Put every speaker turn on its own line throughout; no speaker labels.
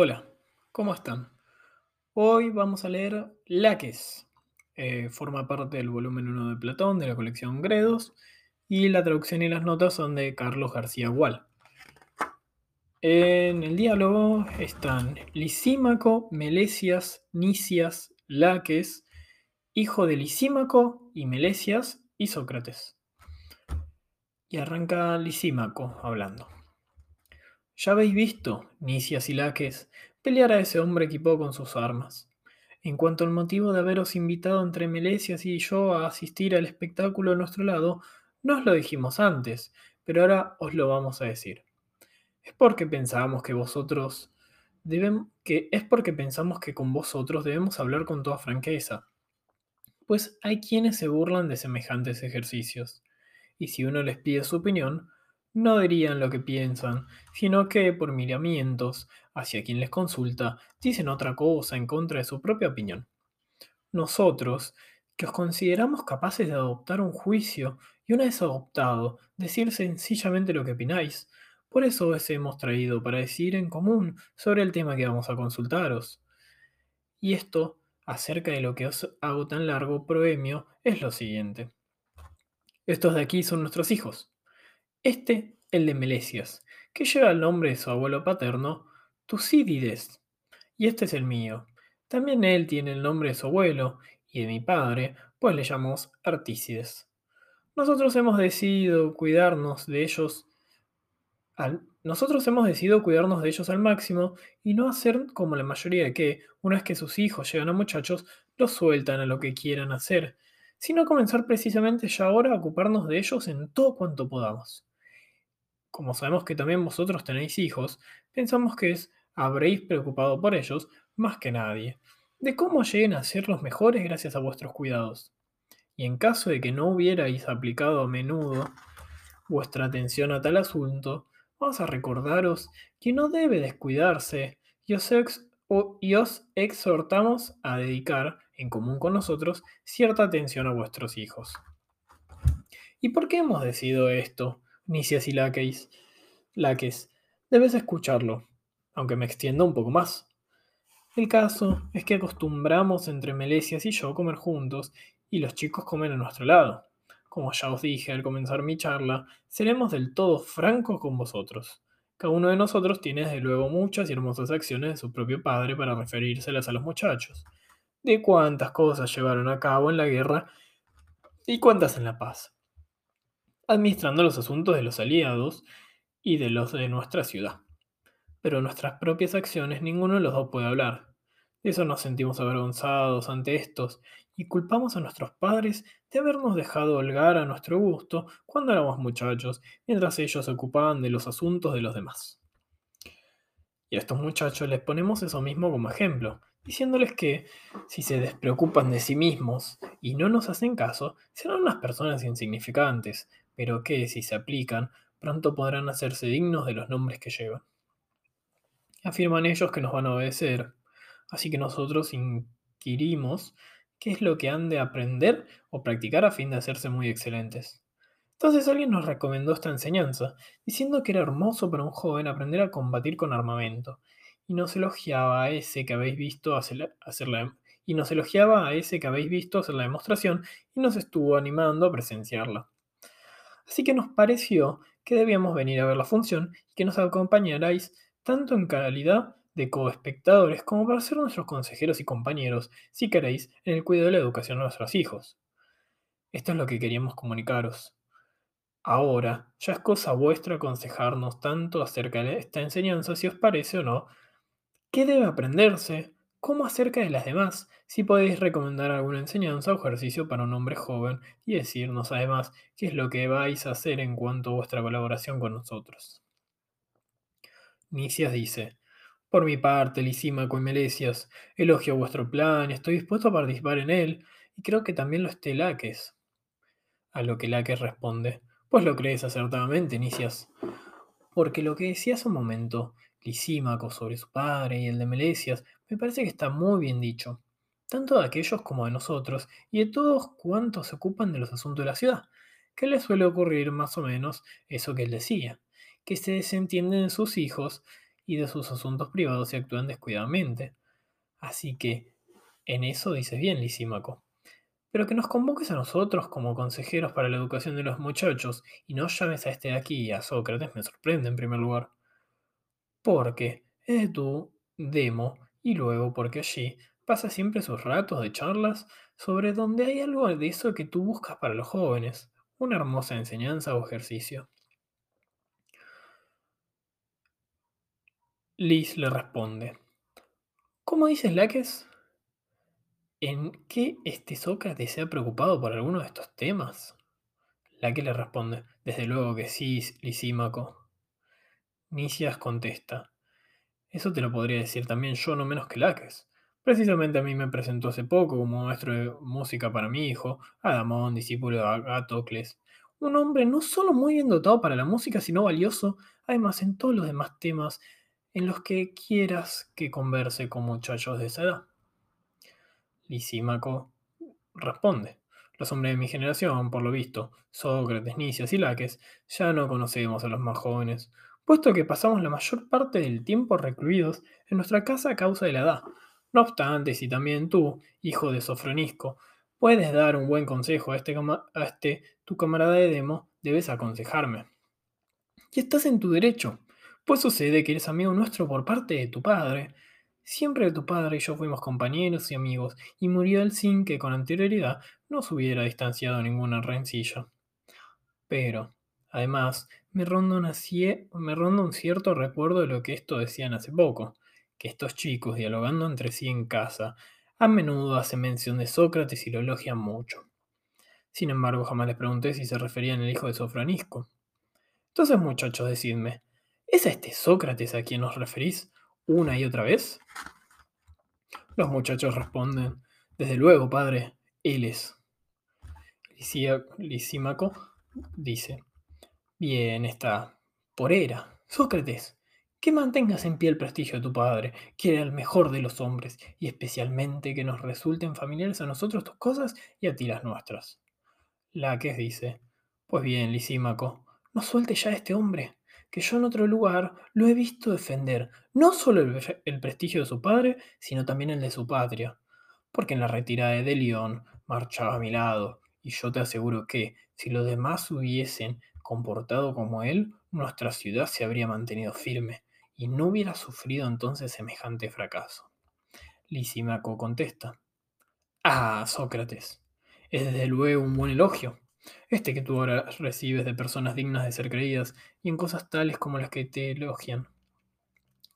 Hola, ¿cómo están? Hoy vamos a leer Laques. Eh, forma parte del volumen 1 de Platón de la colección Gredos y la traducción y las notas son de Carlos García Gual. En el diálogo están Lisímaco, Melesias, Nicias, Laques, hijo de Lisímaco y Melesias y Sócrates. Y arranca Lisímaco hablando. Ya habéis visto, Nicias y Laques, pelear a ese hombre equipado con sus armas. En cuanto al motivo de haberos invitado entre Melesias y yo a asistir al espectáculo a nuestro lado, no os lo dijimos antes, pero ahora os lo vamos a decir. Es porque pensábamos que vosotros que es porque pensamos que con vosotros debemos hablar con toda franqueza. Pues hay quienes se burlan de semejantes ejercicios, y si uno les pide su opinión, no dirían lo que piensan, sino que, por miramientos hacia quien les consulta, dicen otra cosa en contra de su propia opinión. Nosotros, que os consideramos capaces de adoptar un juicio y una vez adoptado, decir sencillamente lo que opináis, por eso os hemos traído para decir en común sobre el tema que vamos a consultaros. Y esto, acerca de lo que os hago tan largo proemio, es lo siguiente. Estos de aquí son nuestros hijos. Este, el de Melesias, que lleva el nombre de su abuelo paterno, Tucídides. Y este es el mío. También él tiene el nombre de su abuelo y de mi padre, pues le llamamos Artícides. Nosotros hemos decidido cuidarnos de ellos al, nosotros hemos decidido cuidarnos de ellos al máximo y no hacer como la mayoría de que, una vez que sus hijos llegan a muchachos, los sueltan a lo que quieran hacer, sino comenzar precisamente ya ahora a ocuparnos de ellos en todo cuanto podamos como sabemos que también vosotros tenéis hijos, pensamos que es habréis preocupado por ellos más que nadie, de cómo lleguen a ser los mejores gracias a vuestros cuidados. Y en caso de que no hubierais aplicado a menudo vuestra atención a tal asunto, vamos a recordaros que no debe descuidarse y os, y os exhortamos a dedicar, en común con nosotros, cierta atención a vuestros hijos. ¿Y por qué hemos decidido esto? Nicias y Laques, Laques, debes escucharlo, aunque me extienda un poco más. El caso es que acostumbramos entre Melesias y yo comer juntos y los chicos comen a nuestro lado. Como ya os dije al comenzar mi charla, seremos del todo francos con vosotros. Cada uno de nosotros tiene desde luego muchas y hermosas acciones de su propio padre para referírselas a los muchachos. De cuántas cosas llevaron a cabo en la guerra y cuántas en la paz administrando los asuntos de los aliados y de los de nuestra ciudad. Pero nuestras propias acciones ninguno de los dos puede hablar. De eso nos sentimos avergonzados ante estos y culpamos a nuestros padres de habernos dejado holgar a nuestro gusto cuando éramos muchachos, mientras ellos se ocupaban de los asuntos de los demás. Y a estos muchachos les ponemos eso mismo como ejemplo, diciéndoles que si se despreocupan de sí mismos y no nos hacen caso, serán unas personas insignificantes, pero que, si se aplican, pronto podrán hacerse dignos de los nombres que llevan. Afirman ellos que nos van a obedecer, así que nosotros inquirimos qué es lo que han de aprender o practicar a fin de hacerse muy excelentes. Entonces alguien nos recomendó esta enseñanza, diciendo que era hermoso para un joven aprender a combatir con armamento, y nos elogiaba a ese que habéis visto hacer la, y nos elogiaba a ese que habéis visto hacer la demostración y nos estuvo animando a presenciarla. Así que nos pareció que debíamos venir a ver la función y que nos acompañarais tanto en calidad de coespectadores como para ser nuestros consejeros y compañeros, si queréis, en el cuidado de la educación de nuestros hijos. Esto es lo que queríamos comunicaros. Ahora, ya es cosa vuestra aconsejarnos tanto acerca de esta enseñanza, si os parece o no, qué debe aprenderse, ¿Cómo acerca de las demás? Si podéis recomendar alguna enseñanza o ejercicio para un hombre joven y decirnos además qué es lo que vais a hacer en cuanto a vuestra colaboración con nosotros. Nicias dice, por mi parte, Lisímaco y Melesias, elogio vuestro plan, estoy dispuesto a participar en él, y creo que también lo esté Laques. A lo que Laques responde, pues lo crees acertadamente, Nicias. Porque lo que decía hace un momento, Lisímaco sobre su padre y el de Melesias, me parece que está muy bien dicho, tanto de aquellos como de nosotros y de todos cuantos se ocupan de los asuntos de la ciudad, que les suele ocurrir más o menos eso que él decía, que se desentienden de sus hijos y de sus asuntos privados si actúan descuidadamente. Así que, en eso dices bien, Lisímaco. Pero que nos convoques a nosotros como consejeros para la educación de los muchachos y no llames a este de aquí y a Sócrates me sorprende en primer lugar. Porque es de tu demo y luego porque allí pasa siempre sus ratos de charlas sobre donde hay algo de eso que tú buscas para los jóvenes, una hermosa enseñanza o ejercicio. Liz le responde, ¿Cómo dices, Laques? ¿En qué este Sócrates se ha preocupado por alguno de estos temas? Laques le responde, desde luego que sí, Lisímaco. Nicias contesta, eso te lo podría decir también yo no menos que Laques. Precisamente a mí me presentó hace poco como maestro de música para mi hijo, Adamón, discípulo de Agatocles. Un hombre no solo muy bien dotado para la música, sino valioso, además en todos los demás temas en los que quieras que converse con muchachos de esa edad. Lisímaco responde. Los hombres de mi generación, por lo visto, Sócrates, Nicias y Laques, ya no conocemos a los más jóvenes, puesto que pasamos la mayor parte del tiempo recluidos en nuestra casa a causa de la edad, no obstante, si también tú, hijo de Sofronisco, puedes dar un buen consejo a este, a este tu camarada de Demo, debes aconsejarme. Y estás en tu derecho, pues sucede que eres amigo nuestro por parte de tu padre. Siempre tu padre y yo fuimos compañeros y amigos, y murió él sin que con anterioridad nos hubiera distanciado ninguna rencilla. Pero, además, me ronda, un cierto recuerdo de lo que esto decían hace poco que estos chicos, dialogando entre sí en casa, a menudo hacen mención de Sócrates y lo elogian mucho. Sin embargo, jamás les pregunté si se referían al hijo de Sofranisco. Entonces, muchachos, decidme, ¿es este Sócrates a quien os referís una y otra vez? Los muchachos responden, desde luego, padre, él es. Lisímaco dice, bien está, por era, Sócrates, que mantengas en pie el prestigio de tu padre, que era el mejor de los hombres, y especialmente que nos resulten familiares a nosotros tus cosas y a ti las nuestras. Laques dice, pues bien, Lisímaco, no suelte ya a este hombre, que yo en otro lugar lo he visto defender no solo el, el prestigio de su padre, sino también el de su patria, porque en la retirada de León marchaba a mi lado, y yo te aseguro que, si los demás hubiesen comportado como él, nuestra ciudad se habría mantenido firme, y no hubiera sufrido entonces semejante fracaso. Lisímaco contesta. Ah, Sócrates, es desde luego un buen elogio, este que tú ahora recibes de personas dignas de ser creídas y en cosas tales como las que te elogian.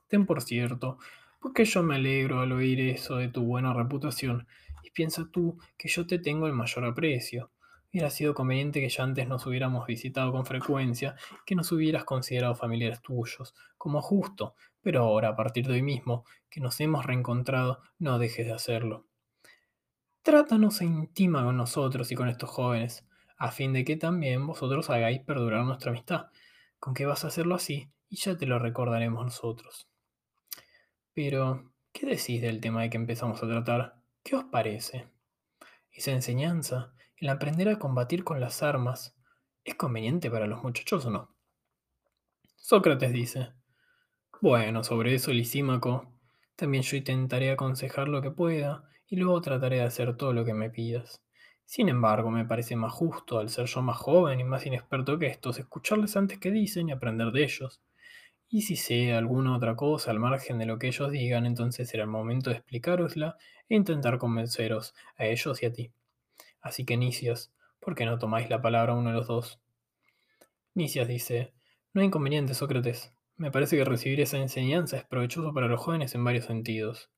Ten por cierto, porque yo me alegro al oír eso de tu buena reputación, y piensa tú que yo te tengo el mayor aprecio, Hubiera sido conveniente que ya antes nos hubiéramos visitado con frecuencia, que nos hubieras considerado familiares tuyos, como justo, pero ahora, a partir de hoy mismo, que nos hemos reencontrado, no dejes de hacerlo. Trátanos e intima con nosotros y con estos jóvenes, a fin de que también vosotros hagáis perdurar nuestra amistad, con que vas a hacerlo así, y ya te lo recordaremos nosotros. Pero, ¿qué decís del tema de que empezamos a tratar? ¿Qué os parece? Esa enseñanza, ¿El aprender a combatir con las armas es conveniente para los muchachos o no? Sócrates dice, bueno, sobre eso, Lisímaco, también yo intentaré aconsejar lo que pueda y luego trataré de hacer todo lo que me pidas. Sin embargo, me parece más justo, al ser yo más joven y más inexperto que estos, escucharles antes que dicen y aprender de ellos. Y si sé alguna otra cosa al margen de lo que ellos digan, entonces será el momento de explicarosla e intentar convenceros a ellos y a ti. Así que Nicias, ¿por qué no tomáis la palabra uno de los dos? Nicias dice, no hay inconveniente, Sócrates. Me parece que recibir esa enseñanza es provechoso para los jóvenes en varios sentidos.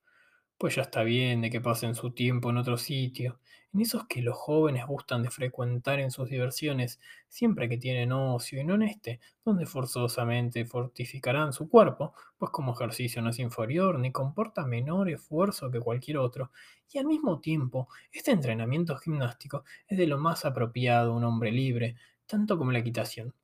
Pues ya está bien de que pasen su tiempo en otro sitio, en esos que los jóvenes gustan de frecuentar en sus diversiones, siempre que tienen ocio y no en este, donde forzosamente fortificarán su cuerpo, pues como ejercicio no es inferior ni comporta menor esfuerzo que cualquier otro, y al mismo tiempo, este entrenamiento gimnástico es de lo más apropiado a un hombre libre, tanto como la equitación.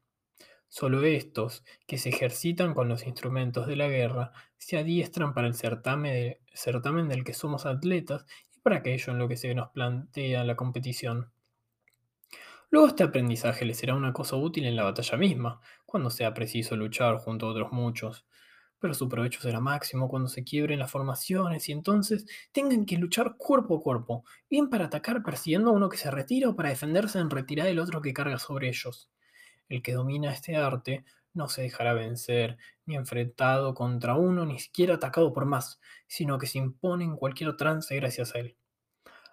Solo estos, que se ejercitan con los instrumentos de la guerra, se adiestran para el certamen, certamen del que somos atletas para aquello en lo que se nos plantea la competición. Luego este aprendizaje les será una cosa útil en la batalla misma, cuando sea preciso luchar junto a otros muchos, pero su provecho será máximo cuando se quiebren las formaciones y entonces tengan que luchar cuerpo a cuerpo, bien para atacar persiguiendo a uno que se retira o para defenderse en retirar el otro que carga sobre ellos. El que domina este arte no se dejará vencer, ni enfrentado contra uno, ni siquiera atacado por más, sino que se impone en cualquier trance gracias a él.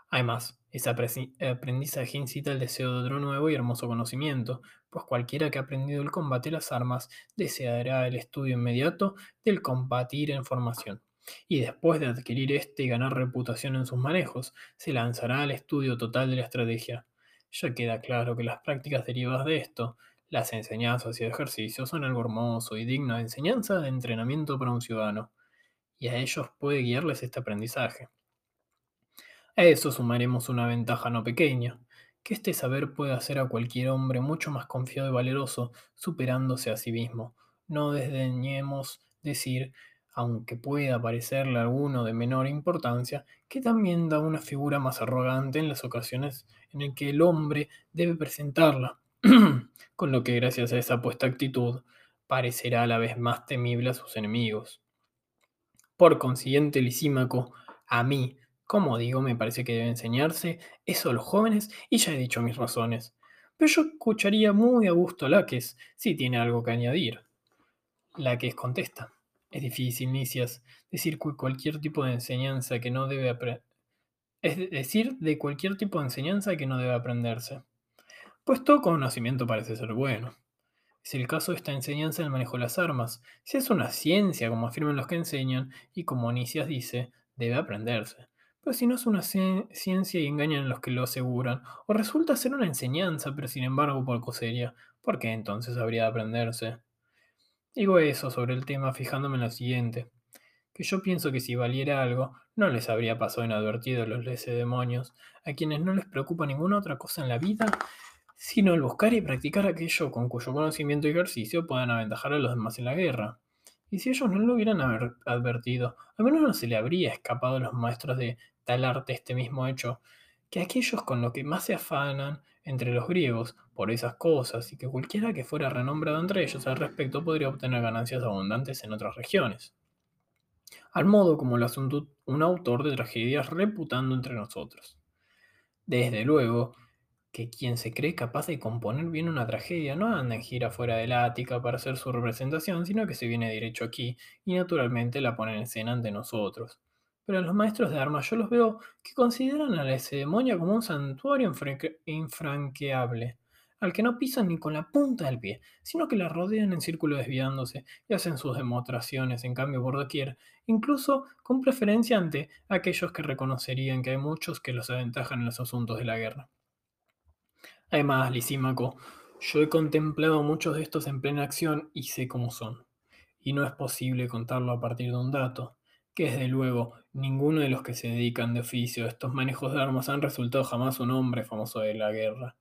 Además, ese aprendizaje incita el deseo de otro nuevo y hermoso conocimiento, pues cualquiera que ha aprendido el combate las armas deseará el estudio inmediato del combatir en formación. Y después de adquirir este y ganar reputación en sus manejos, se lanzará al estudio total de la estrategia. Ya queda claro que las prácticas derivadas de esto, las enseñanzas y ejercicios, son algo hermoso y digno de enseñanza de entrenamiento para un ciudadano, y a ellos puede guiarles este aprendizaje. A eso sumaremos una ventaja no pequeña, que este saber puede hacer a cualquier hombre mucho más confiado y valeroso, superándose a sí mismo. No desdeñemos decir, aunque pueda parecerle alguno de menor importancia, que también da una figura más arrogante en las ocasiones en las que el hombre debe presentarla, con lo que gracias a esa puesta actitud parecerá a la vez más temible a sus enemigos. Por consiguiente, Lisímaco, a mí, como digo, me parece que debe enseñarse eso a los jóvenes y ya he dicho mis razones. Pero yo escucharía muy a gusto a Laques si tiene algo que añadir. Laques contesta. Es difícil, Nicias, decir cualquier tipo de enseñanza que no debe. Es decir, de cualquier tipo de enseñanza que no debe aprenderse. Pues todo conocimiento parece ser bueno. Es el caso de esta enseñanza del manejo de las armas. Si es una ciencia, como afirman los que enseñan, y como Nicias dice, debe aprenderse. Pero si no es una ciencia y engañan a los que lo aseguran, o resulta ser una enseñanza, pero sin embargo poco seria, ¿por qué entonces habría de aprenderse? Digo eso sobre el tema fijándome en lo siguiente, que yo pienso que si valiera algo, no les habría pasado inadvertido a los demonios, a quienes no les preocupa ninguna otra cosa en la vida, sino el buscar y practicar aquello con cuyo conocimiento y ejercicio puedan aventajar a los demás en la guerra. Y si ellos no lo hubieran advertido, al menos no se le habría escapado a los maestros de tal arte este mismo hecho, que aquellos con lo que más se afanan entre los griegos por esas cosas y que cualquiera que fuera renombrado entre ellos al respecto podría obtener ganancias abundantes en otras regiones. Al modo como lo hace un autor de tragedias reputando entre nosotros. Desde luego, que quien se cree capaz de componer bien una tragedia no anda en gira fuera del Ática para hacer su representación, sino que se viene derecho aquí y naturalmente la pone en escena ante nosotros. Pero a los maestros de armas yo los veo que consideran a la ceremonia como un santuario infranqueable, al que no pisan ni con la punta del pie, sino que la rodean en círculo desviándose y hacen sus demostraciones en cambio por doquier, incluso con preferencia ante aquellos que reconocerían que hay muchos que los aventajan en los asuntos de la guerra. Además, Lisímaco, yo he contemplado muchos de estos en plena acción y sé cómo son. Y no es posible contarlo a partir de un dato, que desde luego ninguno de los que se dedican de oficio a estos manejos de armas han resultado jamás un hombre famoso de la guerra.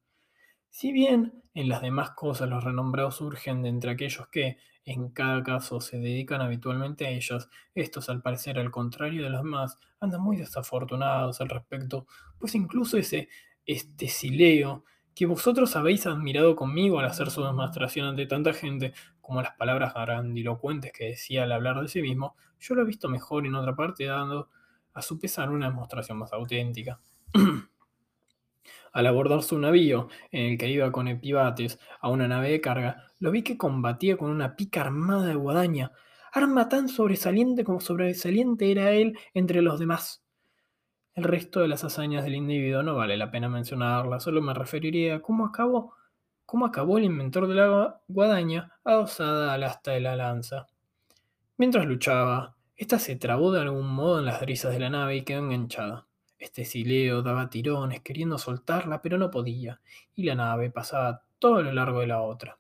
Si bien en las demás cosas los renombrados surgen de entre aquellos que, en cada caso, se dedican habitualmente a ellas, estos, al parecer, al contrario de los demás, andan muy desafortunados al respecto, pues incluso ese este sileo que vosotros habéis admirado conmigo al hacer su demostración ante tanta gente, como las palabras grandilocuentes que decía al hablar de sí mismo, yo lo he visto mejor en otra parte dando a su pesar una demostración más auténtica. al abordar su navío, en el que iba con Epibates a una nave de carga, lo vi que combatía con una pica armada de guadaña, arma tan sobresaliente como sobresaliente era él entre los demás. El resto de las hazañas del individuo no vale la pena mencionarlas, solo me referiría a cómo acabó, cómo acabó el inventor de la guadaña adosada al asta de la lanza. Mientras luchaba, ésta se trabó de algún modo en las brisas de la nave y quedó enganchada. Este sileo daba tirones queriendo soltarla, pero no podía, y la nave pasaba todo lo largo de la otra.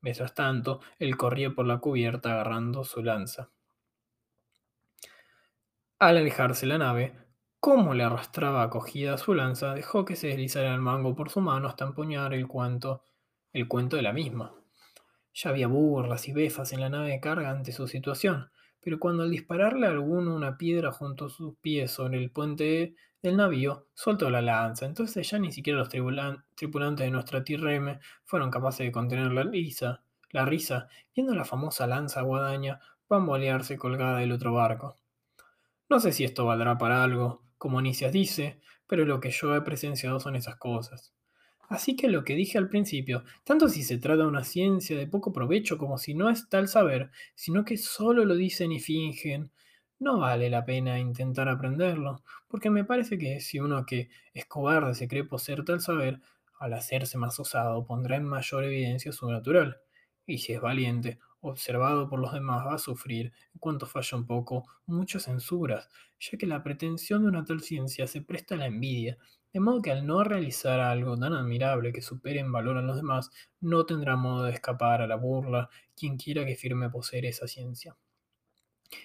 Mientras tanto, él corría por la cubierta agarrando su lanza. Al alejarse la nave, como le arrastraba acogida su lanza, dejó que se deslizara el mango por su mano hasta empuñar el cuento, el cuento de la misma. Ya había burlas y befas en la nave de carga ante su situación, pero cuando al dispararle a alguno una piedra junto a sus pies sobre el puente del navío, soltó la lanza. Entonces ya ni siquiera los tripulantes de nuestra tirreme fueron capaces de contener la risa, la risa, viendo la famosa lanza guadaña bambolearse colgada del otro barco. No sé si esto valdrá para algo, como Nicias dice, pero lo que yo he presenciado son esas cosas. Así que lo que dije al principio, tanto si se trata de una ciencia de poco provecho como si no es tal saber, sino que solo lo dicen y fingen, no vale la pena intentar aprenderlo, porque me parece que si uno que es cobarde se cree poseer tal saber, al hacerse más osado pondrá en mayor evidencia su natural, y si es valiente, observado por los demás, va a sufrir, en cuanto falla un poco, muchas censuras, ya que la pretensión de una tal ciencia se presta a la envidia, de modo que al no realizar algo tan admirable que supere en valor a los demás, no tendrá modo de escapar a la burla quien quiera que firme poseer esa ciencia.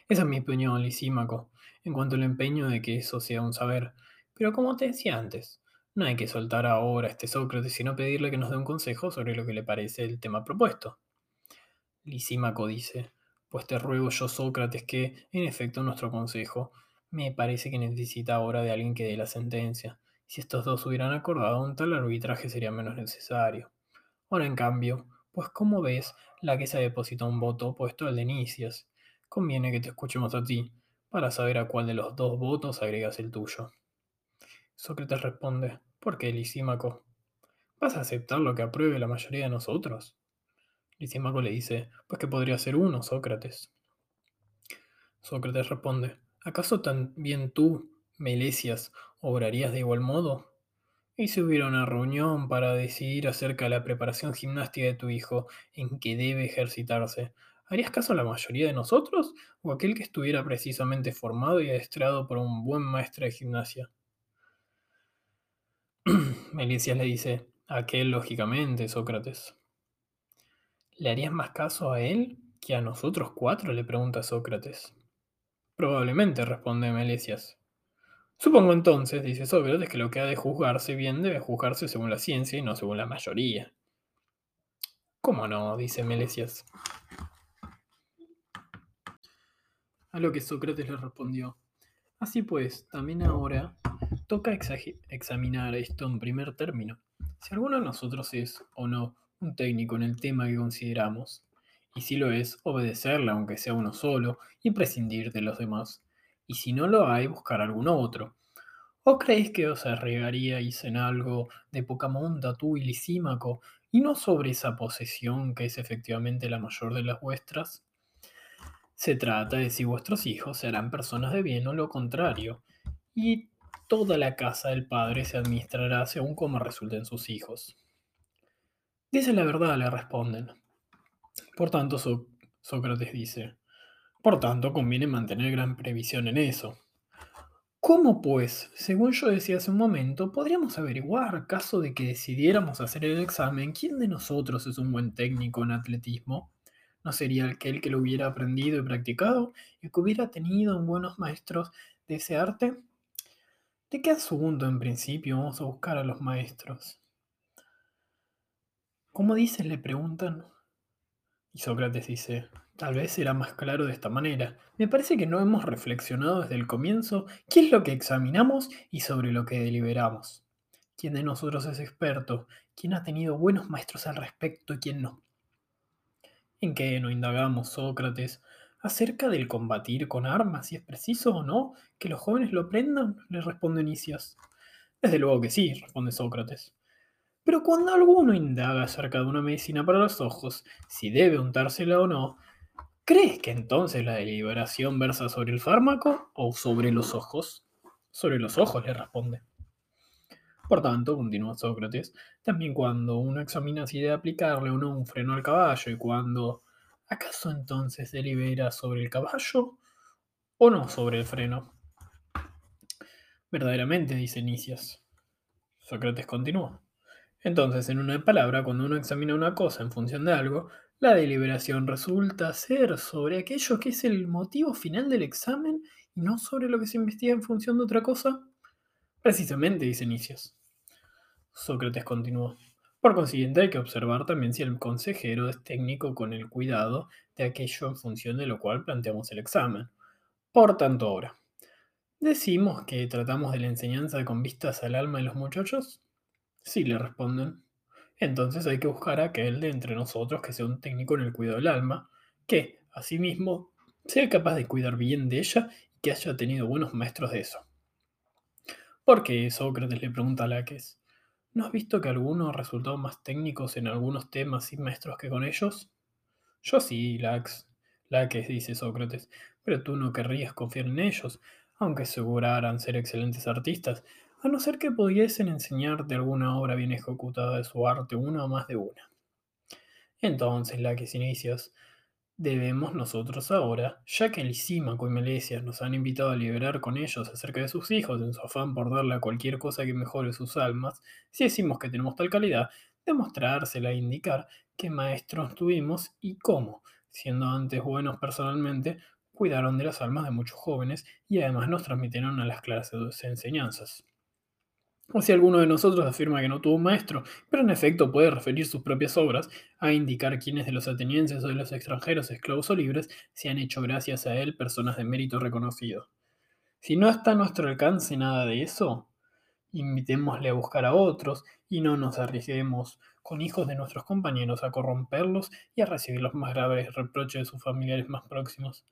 Esa es mi opinión, Lisímaco, en cuanto al empeño de que eso sea un saber. Pero como te decía antes, no hay que soltar ahora a este Sócrates, sino pedirle que nos dé un consejo sobre lo que le parece el tema propuesto. Lisímaco dice, pues te ruego yo, Sócrates, que, en efecto, nuestro consejo me parece que necesita ahora de alguien que dé la sentencia, si estos dos hubieran acordado, un tal arbitraje sería menos necesario. Ahora, en cambio, pues como ves, la que se deposita un voto opuesto al de Nicias. Conviene que te escuchemos a ti, para saber a cuál de los dos votos agregas el tuyo. Sócrates responde, ¿por qué, Lisímaco? ¿Vas a aceptar lo que apruebe la mayoría de nosotros? Lisímaco le dice, pues que podría ser uno, Sócrates. Sócrates responde, ¿acaso también tú, Melesias, ¿Obrarías de igual modo? ¿Y si hubiera una reunión para decidir acerca de la preparación gimnástica de tu hijo en que debe ejercitarse? ¿Harías caso a la mayoría de nosotros o aquel que estuviera precisamente formado y adiestrado por un buen maestro de gimnasia? Melicias le dice, aquel lógicamente, Sócrates. ¿Le harías más caso a él que a nosotros cuatro? le pregunta Sócrates. Probablemente, responde Melicias. Supongo entonces, dice Sócrates, que lo que ha de juzgarse bien debe juzgarse según la ciencia y no según la mayoría. ¿Cómo no? dice Melesias. A lo que Sócrates le respondió. Así pues, también ahora toca examinar esto en primer término. Si alguno de nosotros es o no un técnico en el tema que consideramos, y si lo es, obedecerle aunque sea uno solo y prescindir de los demás y si no lo hay, buscar algún otro. ¿O creéis que os arriesgaríais en algo de poca monta tú y Lisímaco, y no sobre esa posesión que es efectivamente la mayor de las vuestras? Se trata de si vuestros hijos serán personas de bien o lo contrario, y toda la casa del padre se administrará según como resulten sus hijos. Dice la verdad, le responden. Por tanto, Sócrates dice, por tanto, conviene mantener gran previsión en eso. ¿Cómo pues, según yo decía hace un momento, podríamos averiguar, caso de que decidiéramos hacer el examen, quién de nosotros es un buen técnico en atletismo? ¿No sería aquel que lo hubiera aprendido y practicado y que hubiera tenido buenos maestros de ese arte? ¿De qué asunto en principio vamos a buscar a los maestros? ¿Cómo dices? le preguntan. Y Sócrates dice, Tal vez será más claro de esta manera. Me parece que no hemos reflexionado desde el comienzo qué es lo que examinamos y sobre lo que deliberamos. ¿Quién de nosotros es experto? ¿Quién ha tenido buenos maestros al respecto y quién no? ¿En qué no indagamos, Sócrates? ¿Acerca del combatir con armas, si es preciso o no? ¿Que los jóvenes lo aprendan? le responde Nicias. Desde luego que sí, responde Sócrates. Pero cuando alguno indaga acerca de una medicina para los ojos, si debe untársela o no, ¿Crees que entonces la deliberación versa sobre el fármaco o sobre los ojos? Sobre los ojos, le responde. Por tanto, continúa Sócrates, también cuando uno examina si debe aplicarle o no un freno al caballo y cuando, ¿acaso entonces delibera sobre el caballo o no sobre el freno? Verdaderamente, dice Nicias. Sócrates continúa. Entonces, en una palabra, cuando uno examina una cosa en función de algo, la deliberación resulta ser sobre aquello que es el motivo final del examen y no sobre lo que se investiga en función de otra cosa. Precisamente, dice Nicias. Sócrates continuó. Por consiguiente, hay que observar también si el consejero es técnico con el cuidado de aquello en función de lo cual planteamos el examen. Por tanto, ahora, ¿decimos que tratamos de la enseñanza con vistas al alma de los muchachos? Sí, le responden. Entonces hay que buscar a aquel de entre nosotros que sea un técnico en el cuidado del alma, que, asimismo, sea capaz de cuidar bien de ella y que haya tenido buenos maestros de eso. ¿Por qué? Sócrates le pregunta a Laques. ¿No has visto que algunos resultaron más técnicos en algunos temas y maestros que con ellos? Yo sí, Lax. Laques, dice Sócrates, pero tú no querrías confiar en ellos, aunque aseguraran ser excelentes artistas, a no ser que pudiesen enseñarte alguna obra bien ejecutada de su arte, una o más de una. Entonces, Laques inicias, Debemos nosotros ahora, ya que Lisímaco y Melesias nos han invitado a liberar con ellos acerca de sus hijos en su afán por darle a cualquier cosa que mejore sus almas, si decimos que tenemos tal calidad, demostrársela e indicar qué maestros tuvimos y cómo, siendo antes buenos personalmente, cuidaron de las almas de muchos jóvenes y además nos transmitieron a las clases enseñanzas. O si alguno de nosotros afirma que no tuvo un maestro, pero en efecto puede referir sus propias obras a indicar quiénes de los atenienses o de los extranjeros, esclavos o libres, se han hecho gracias a él personas de mérito reconocido. Si no está a nuestro alcance nada de eso, invitémosle a buscar a otros y no nos arriesguemos con hijos de nuestros compañeros a corromperlos y a recibir los más graves reproches de sus familiares más próximos.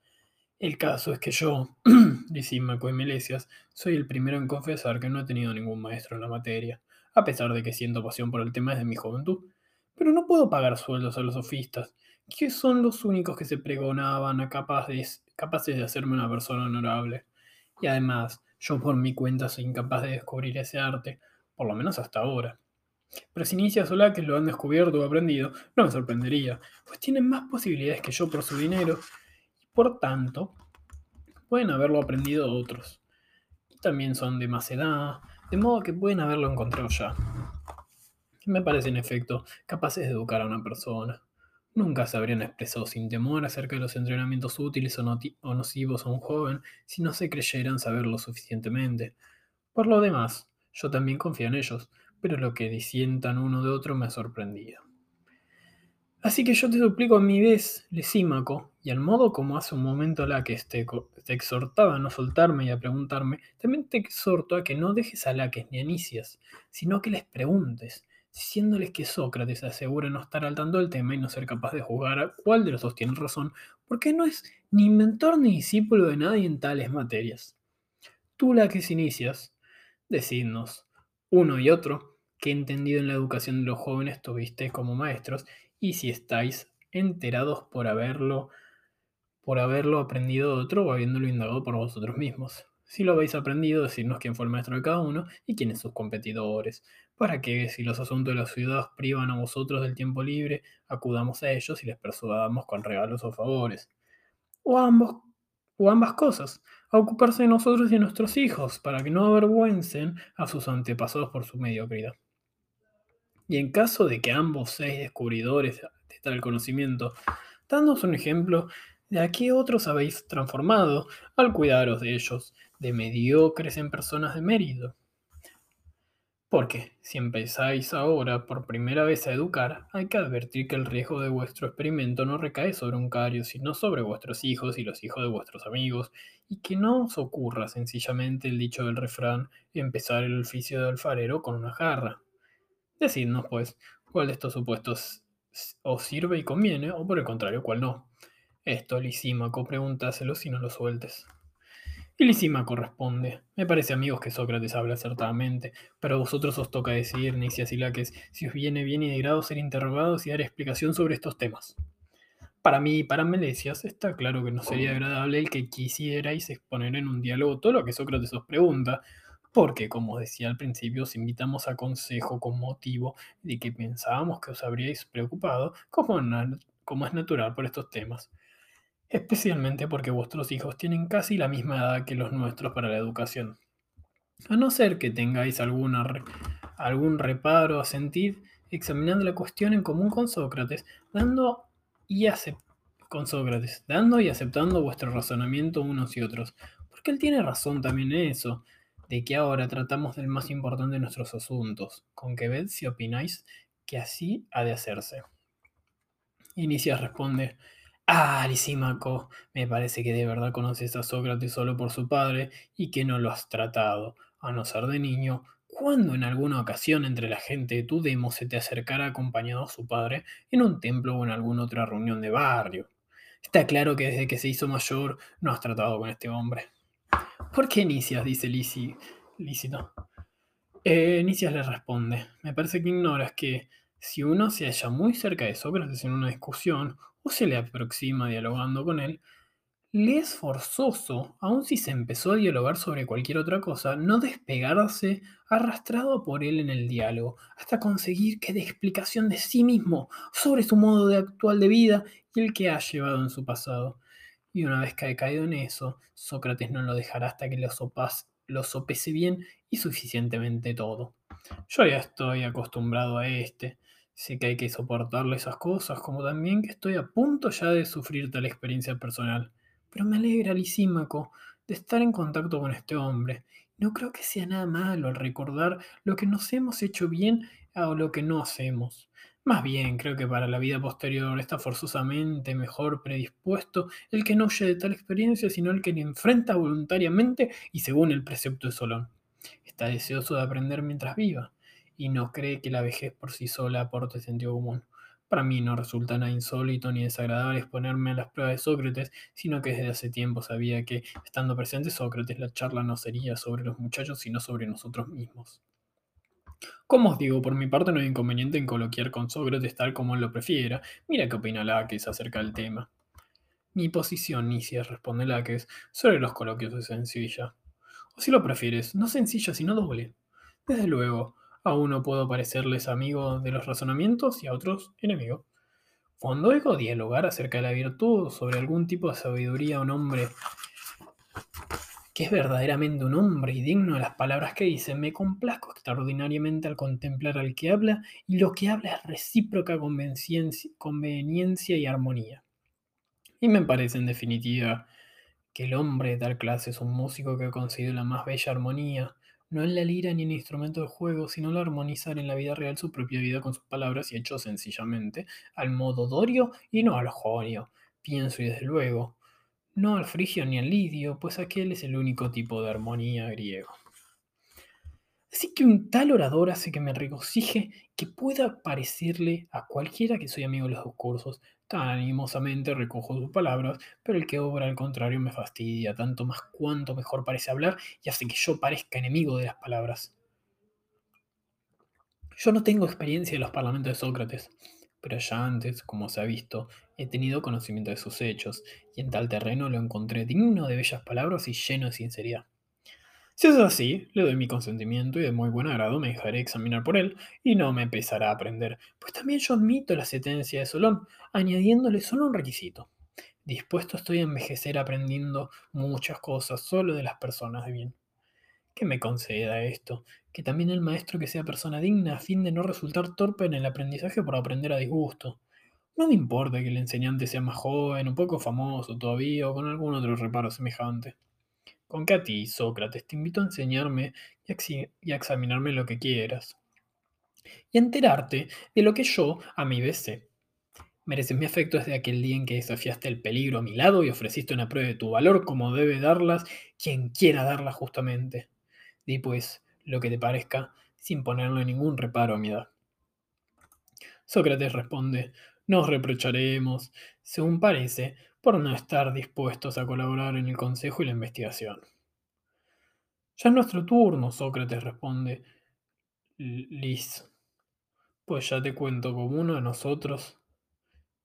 El caso es que yo, Lisímaco y Melesias, soy el primero en confesar que no he tenido ningún maestro en la materia, a pesar de que siento pasión por el tema desde mi juventud. Pero no puedo pagar sueldos a los sofistas, que son los únicos que se pregonaban a capaces, capaces de hacerme una persona honorable. Y además, yo por mi cuenta soy incapaz de descubrir ese arte, por lo menos hasta ahora. Pero si Inicia que lo han descubierto o aprendido, no me sorprendería, pues tienen más posibilidades que yo por su dinero por tanto, pueden haberlo aprendido otros. También son de más edad, de modo que pueden haberlo encontrado ya. Me parece, en efecto, capaces de educar a una persona. Nunca se habrían expresado sin temor acerca de los entrenamientos útiles o, nocivos a un joven si no se creyeran saberlo suficientemente. Por lo demás, yo también confío en ellos, pero lo que disientan uno de otro me ha sorprendido. Así que yo te suplico a mi vez, Lesímaco, y al modo como hace un momento la que te, te, exhortaba a no soltarme y a preguntarme, también te exhorto a que no dejes a Laques ni a Nicias, sino que les preguntes, diciéndoles que Sócrates asegura no estar al tanto del tema y no ser capaz de juzgar a cuál de los dos tiene razón, porque no es ni inventor ni discípulo de nadie en tales materias. Tú, Laques y Nicias, decidnos, uno y otro, que entendido en la educación de los jóvenes tuviste como maestros y si estáis enterados por haberlo por haberlo aprendido de otro o habiéndolo indagado por vosotros mismos. Si lo habéis aprendido, decirnos quién fue el maestro de cada uno y quiénes sus competidores, para que, si los asuntos de la ciudad privan a vosotros del tiempo libre, acudamos a ellos y les persuadamos con regalos o favores. O ambos, o ambas cosas, a ocuparse de nosotros y de nuestros hijos, para que no avergüencen a sus antepasados por su mediocridad. Y en caso de que ambos seáis descubridores de tal conocimiento, dándonos un ejemplo de a qué otros habéis transformado al cuidaros de ellos, de mediocres en personas de mérito. Porque si empezáis ahora por primera vez a educar, hay que advertir que el riesgo de vuestro experimento no recae sobre un cario, sino sobre vuestros hijos y los hijos de vuestros amigos, y que no os ocurra sencillamente el dicho del refrán, empezar el oficio de alfarero con una jarra. Decidnos, pues, cuál de estos supuestos os sirve y conviene, o por el contrario, cuál no. Esto, Lisímaco, pregúntaselo si no lo sueltes. Y Lisímaco responde, me parece amigos que Sócrates habla acertadamente, pero a vosotros os toca decidir, Nicias y Laques, si os viene bien y de grado ser interrogados y dar explicación sobre estos temas. Para mí y para Melesias está claro que no sería agradable el que quisierais exponer en un diálogo todo lo que Sócrates os pregunta, porque, como decía al principio, os invitamos a consejo con motivo de que pensábamos que os habríais preocupado, como es natural por estos temas, especialmente porque vuestros hijos tienen casi la misma edad que los nuestros para la educación. A no ser que tengáis algún reparo a sentir examinando la cuestión en común con Sócrates, dando y con Sócrates, dando y aceptando vuestro razonamiento unos y otros, porque él tiene razón también en eso de que ahora tratamos del más importante de nuestros asuntos, con que ved si opináis que así ha de hacerse. Inicia responde, Ah, Lisímaco, me parece que de verdad conoces a Sócrates solo por su padre y que no lo has tratado, a no ser de niño, cuando en alguna ocasión entre la gente de tu demo se te acercara acompañado a su padre en un templo o en alguna otra reunión de barrio. Está claro que desde que se hizo mayor no has tratado con este hombre. ¿Por qué Nicias? dice Lisi, Lícito. Eh, Nicias le responde, me parece que ignoras que si uno se halla muy cerca de Sócrates en una discusión o se le aproxima dialogando con él, le es forzoso, aun si se empezó a dialogar sobre cualquier otra cosa, no despegarse arrastrado por él en el diálogo, hasta conseguir que dé explicación de sí mismo sobre su modo de actual de vida y el que ha llevado en su pasado. Y una vez que ha caído en eso, Sócrates no lo dejará hasta que lo, lo sopese bien y suficientemente todo. Yo ya estoy acostumbrado a este. Sé que hay que soportarle esas cosas, como también que estoy a punto ya de sufrir tal experiencia personal. Pero me alegra, Lisímaco, de estar en contacto con este hombre. No creo que sea nada malo al recordar lo que nos hemos hecho bien o lo que no hacemos. Más bien, creo que para la vida posterior está forzosamente mejor predispuesto el que no huye de tal experiencia, sino el que le enfrenta voluntariamente y según el precepto de Solón. Está deseoso de aprender mientras viva y no cree que la vejez por sí sola aporte sentido común. Para mí no resulta nada insólito ni desagradable exponerme a las pruebas de Sócrates, sino que desde hace tiempo sabía que, estando presente Sócrates, la charla no sería sobre los muchachos, sino sobre nosotros mismos. Como os digo, por mi parte no hay inconveniente en coloquiar con Sócrates tal como él lo prefiera. Mira qué opina Laques acerca del tema. Mi posición, Nicias, responde Laques, sobre los coloquios es sencilla. O si lo prefieres, no sencilla, sino doble. Desde luego, a uno puedo parecerles amigo de los razonamientos y a otros enemigo. Cuando oigo dialogar acerca de la virtud, sobre algún tipo de sabiduría, un hombre que es verdaderamente un hombre y digno de las palabras que dice, me complazco extraordinariamente al contemplar al que habla y lo que habla es recíproca conveniencia y armonía. Y me parece en definitiva que el hombre de tal clase es un músico que ha conseguido la más bella armonía, no en la lira ni en instrumento de juego, sino al armonizar en la vida real su propia vida con sus palabras y hecho sencillamente, al modo dorio y no al jonio. Pienso y desde luego, no al frigio ni al lidio, pues aquel es el único tipo de armonía griego. Así que un tal orador hace que me regocije que pueda parecerle a cualquiera que soy amigo de los discursos, tan animosamente recojo sus palabras, pero el que obra al contrario me fastidia, tanto más cuanto mejor parece hablar y hace que yo parezca enemigo de las palabras. Yo no tengo experiencia en los parlamentos de Sócrates, pero ya antes, como se ha visto, he tenido conocimiento de sus hechos, y en tal terreno lo encontré digno de bellas palabras y lleno de sinceridad. Si es así, le doy mi consentimiento y de muy buen agrado me dejaré examinar por él y no me empezará a aprender, pues también yo admito la sentencia de Solón, añadiéndole solo un requisito. Dispuesto estoy a envejecer aprendiendo muchas cosas solo de las personas de bien. Que me conceda esto, que también el maestro que sea persona digna a fin de no resultar torpe en el aprendizaje por aprender a disgusto. No me importa que el enseñante sea más joven, un poco famoso todavía o con algún otro reparo semejante con que a ti, Sócrates, te invito a enseñarme y a examinarme lo que quieras. Y a enterarte de lo que yo, a mi vez, sé. Mereces mi afecto desde aquel día en que desafiaste el peligro a mi lado y ofreciste una prueba de tu valor como debe darlas quien quiera darlas justamente. Di pues lo que te parezca sin ponerle ningún reparo a mi edad. Sócrates responde, nos reprocharemos, según parece, por no estar dispuestos a colaborar en el consejo y la investigación. Ya es nuestro turno, Sócrates responde. Lis, pues ya te cuento como uno de nosotros.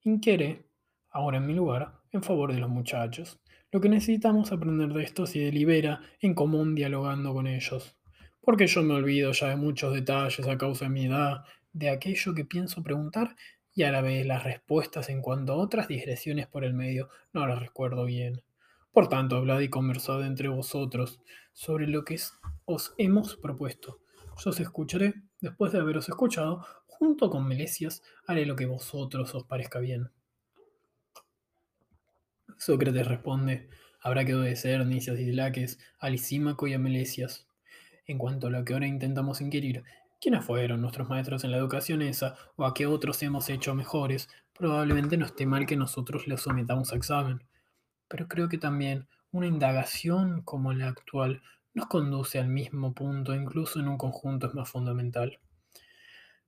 Inquiere, ahora en mi lugar, en favor de los muchachos. Lo que necesitamos aprender de estos y delibera en común dialogando con ellos. Porque yo me olvido ya de muchos detalles a causa de mi edad, de aquello que pienso preguntar y a la vez las respuestas en cuanto a otras digresiones por el medio no las recuerdo bien. Por tanto, hablad y conversad entre vosotros sobre lo que os hemos propuesto. Yo os escucharé, después de haberos escuchado, junto con Melesias, haré lo que vosotros os parezca bien. Sócrates responde, habrá que obedecer Nicias y Laques, a Lisímaco y a Melesias. En cuanto a lo que ahora intentamos inquirir, ¿Quiénes fueron nuestros maestros en la educación esa? ¿O a qué otros hemos hecho mejores? Probablemente no esté mal que nosotros les sometamos a examen. Pero creo que también una indagación como la actual nos conduce al mismo punto, incluso en un conjunto es más fundamental.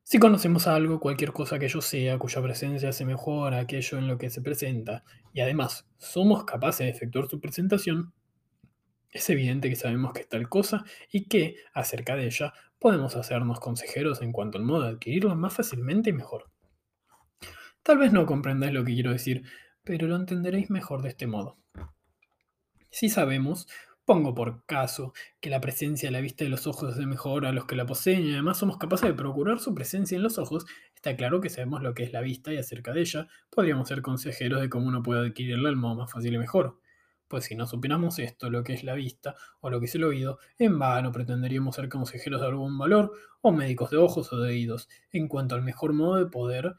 Si conocemos algo, cualquier cosa que ello sea, cuya presencia se mejora aquello en lo que se presenta, y además somos capaces de efectuar su presentación, es evidente que sabemos que es tal cosa y que, acerca de ella, podemos hacernos consejeros en cuanto al modo de adquirirla más fácilmente y mejor. Tal vez no comprendáis lo que quiero decir, pero lo entenderéis mejor de este modo. Si sabemos, pongo por caso, que la presencia a la vista de los ojos es mejor a los que la poseen y además somos capaces de procurar su presencia en los ojos, está claro que sabemos lo que es la vista y acerca de ella podríamos ser consejeros de cómo uno puede adquirirla al modo más fácil y mejor. Pues si no supiéramos esto, lo que es la vista o lo que es el oído, en vano pretenderíamos ser consejeros de algún valor o médicos de ojos o de oídos, en cuanto al mejor modo de poder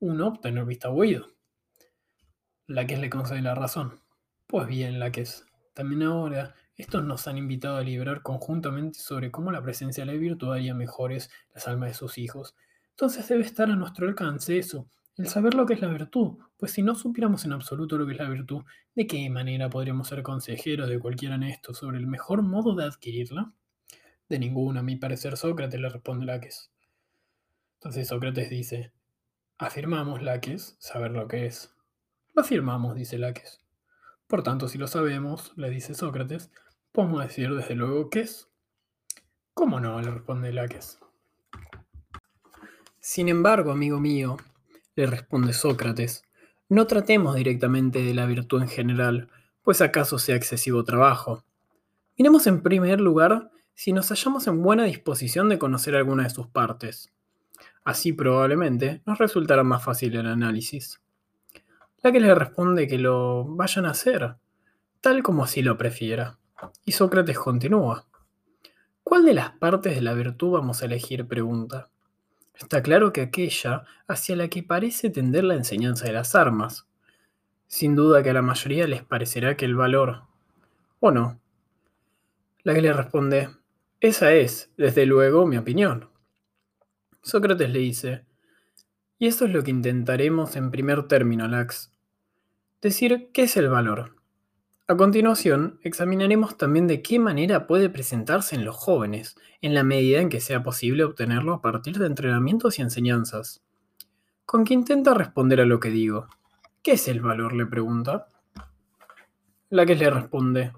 uno obtener vista o oído. La que es le concede la razón. Pues bien, la que es. También ahora estos nos han invitado a deliberar conjuntamente sobre cómo la presencia de la virtud haría mejores las almas de sus hijos. Entonces debe estar a nuestro alcance eso, el saber lo que es la virtud, pues si no supiéramos en absoluto lo que es la virtud, ¿de qué manera podríamos ser consejeros de cualquiera en esto sobre el mejor modo de adquirirla? De ninguna, a mi parecer, Sócrates le responde Laques. Entonces Sócrates dice, afirmamos, Laques, saber lo que es. Lo afirmamos, dice Laques. Por tanto, si lo sabemos, le dice Sócrates, podemos decir desde luego qué es. ¿Cómo no? le responde Laques. Sin embargo, amigo mío, le responde Sócrates, no tratemos directamente de la virtud en general, pues acaso sea excesivo trabajo. Miremos en primer lugar si nos hallamos en buena disposición de conocer alguna de sus partes. Así probablemente nos resultará más fácil el análisis la que le responde que lo vayan a hacer, tal como así lo prefiera. Y Sócrates continúa. ¿Cuál de las partes de la virtud vamos a elegir? pregunta. Está claro que aquella hacia la que parece tender la enseñanza de las armas. Sin duda que a la mayoría les parecerá que el valor, ¿o no? La que le responde, esa es, desde luego, mi opinión. Sócrates le dice, y eso es lo que intentaremos en primer término, Lax decir qué es el valor. A continuación, examinaremos también de qué manera puede presentarse en los jóvenes, en la medida en que sea posible obtenerlo a partir de entrenamientos y enseñanzas. Con que intenta responder a lo que digo. ¿Qué es el valor? le pregunta. La que le responde.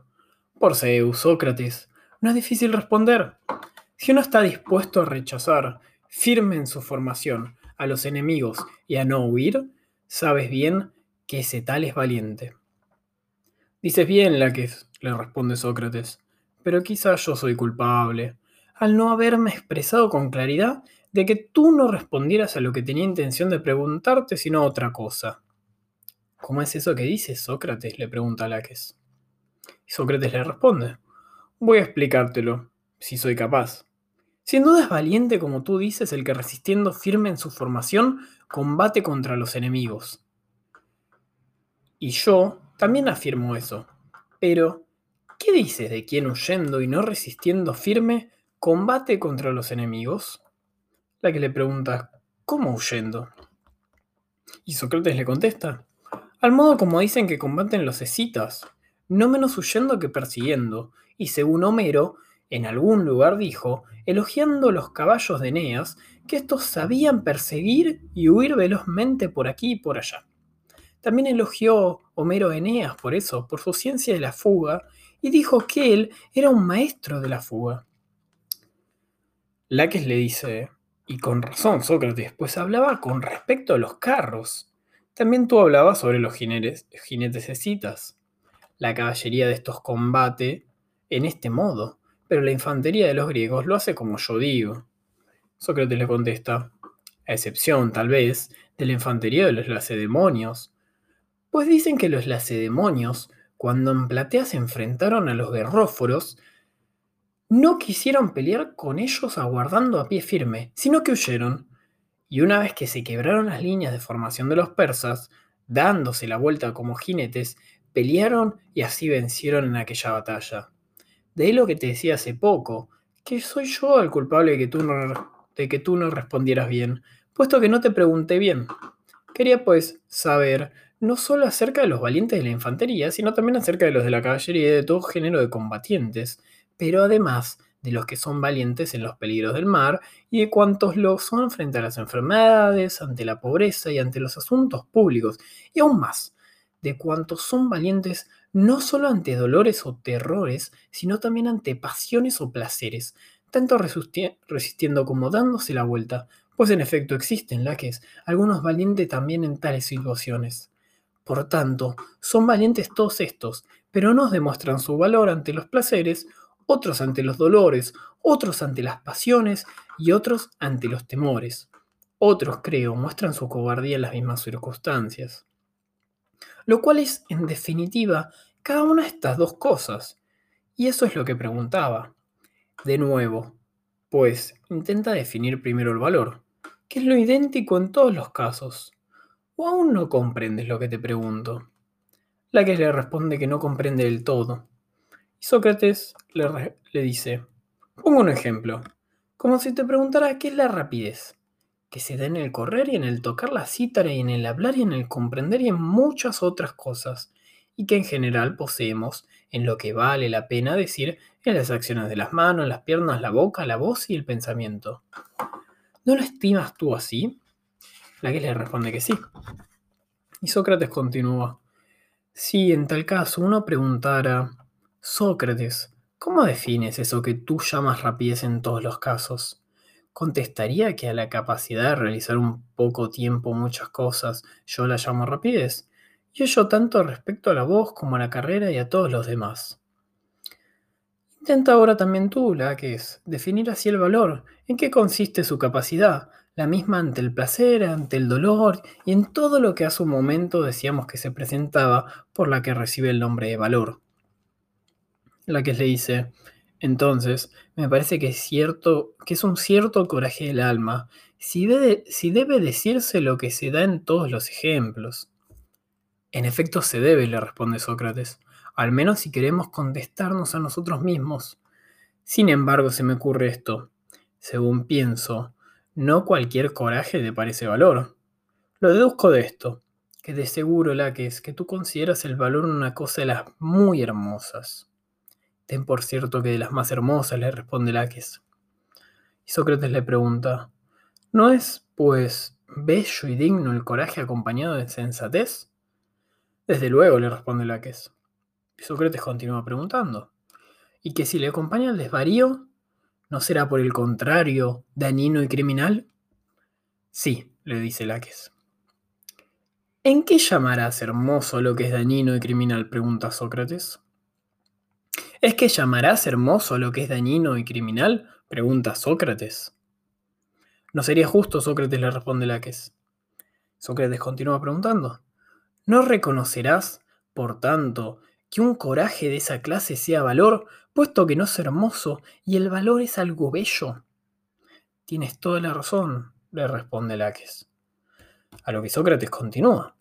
Por Zeus, Sócrates, no es difícil responder. Si uno está dispuesto a rechazar, firme en su formación, a los enemigos y a no huir, sabes bien que ese tal es valiente. Dices bien, Laques, le responde Sócrates, pero quizá yo soy culpable, al no haberme expresado con claridad de que tú no respondieras a lo que tenía intención de preguntarte, sino otra cosa. ¿Cómo es eso que dices, Sócrates? le pregunta Laques. Y Sócrates le responde, voy a explicártelo, si soy capaz. Sin duda es valiente, como tú dices, el que resistiendo firme en su formación, combate contra los enemigos. Y yo también afirmo eso. Pero, ¿qué dices de quien huyendo y no resistiendo firme combate contra los enemigos? La que le pregunta, ¿cómo huyendo? Y Sócrates le contesta, al modo como dicen que combaten los escitas, no menos huyendo que persiguiendo, y según Homero, en algún lugar dijo, elogiando los caballos de Eneas, que estos sabían perseguir y huir velozmente por aquí y por allá. También elogió Homero Eneas por eso, por su ciencia de la fuga, y dijo que él era un maestro de la fuga. Laques le dice, y con razón Sócrates, pues hablaba con respecto a los carros. También tú hablabas sobre los jinetes, jinetes de citas. La caballería de estos combate en este modo, pero la infantería de los griegos lo hace como yo digo. Sócrates le contesta, a excepción, tal vez, de la infantería de los lacedemonios, pues dicen que los lacedemonios, cuando en Platea se enfrentaron a los guerróforos, no quisieron pelear con ellos aguardando a pie firme, sino que huyeron. Y una vez que se quebraron las líneas de formación de los persas, dándose la vuelta como jinetes, pelearon y así vencieron en aquella batalla. De lo que te decía hace poco, que soy yo el culpable de que tú no, de que tú no respondieras bien, puesto que no te pregunté bien. Quería pues saber no solo acerca de los valientes de la infantería, sino también acerca de los de la caballería y de todo género de combatientes, pero además de los que son valientes en los peligros del mar y de cuantos lo son frente a las enfermedades, ante la pobreza y ante los asuntos públicos, y aún más, de cuantos son valientes no solo ante dolores o terrores, sino también ante pasiones o placeres, tanto resistiendo como dándose la vuelta, pues en efecto existen laques, algunos valientes también en tales situaciones. Por tanto, son valientes todos estos, pero no demuestran su valor ante los placeres, otros ante los dolores, otros ante las pasiones y otros ante los temores. Otros, creo, muestran su cobardía en las mismas circunstancias. Lo cual es, en definitiva, cada una de estas dos cosas. Y eso es lo que preguntaba. De nuevo, pues intenta definir primero el valor, que es lo idéntico en todos los casos. ¿O aún no comprendes lo que te pregunto? La que le responde que no comprende del todo. Y Sócrates le, le dice, pongo un ejemplo, como si te preguntara qué es la rapidez, que se da en el correr y en el tocar la cítara y en el hablar y en el comprender y en muchas otras cosas, y que en general poseemos en lo que vale la pena decir en las acciones de las manos, las piernas, la boca, la voz y el pensamiento. ¿No lo estimas tú así? La que le responde que sí. Y Sócrates continúa. Si en tal caso uno preguntara, Sócrates, ¿cómo defines eso que tú llamas rapidez en todos los casos? Contestaría que a la capacidad de realizar un poco tiempo muchas cosas yo la llamo rapidez, y ello tanto respecto a la voz como a la carrera y a todos los demás. Intenta ahora también tú, la que es, definir así el valor, en qué consiste su capacidad, la misma ante el placer, ante el dolor y en todo lo que a su momento decíamos que se presentaba por la que recibe el nombre de valor. La que le dice, entonces, me parece que es cierto, que es un cierto coraje del alma, si si debe decirse lo que se da en todos los ejemplos. En efecto se debe, le responde Sócrates, al menos si queremos contestarnos a nosotros mismos. Sin embargo, se me ocurre esto. Según pienso, no cualquier coraje te parece valor. Lo deduzco de esto, que de seguro, Laques, que tú consideras el valor una cosa de las muy hermosas. Ten por cierto que de las más hermosas, le responde Laques. Y Sócrates le pregunta, ¿no es, pues, bello y digno el coraje acompañado de sensatez? Desde luego, le responde Laques. Y Sócrates continúa preguntando. ¿Y que si le acompaña el desvarío, no será por el contrario dañino y criminal? Sí, le dice Laques. ¿En qué llamarás hermoso lo que es dañino y criminal? pregunta Sócrates. ¿Es que llamarás hermoso lo que es dañino y criminal? pregunta Sócrates. No sería justo, Sócrates le responde Laques. Sócrates continúa preguntando. No reconocerás, por tanto, que un coraje de esa clase sea valor, puesto que no es hermoso y el valor es algo bello. Tienes toda la razón, le responde Laques. A lo que Sócrates continúa.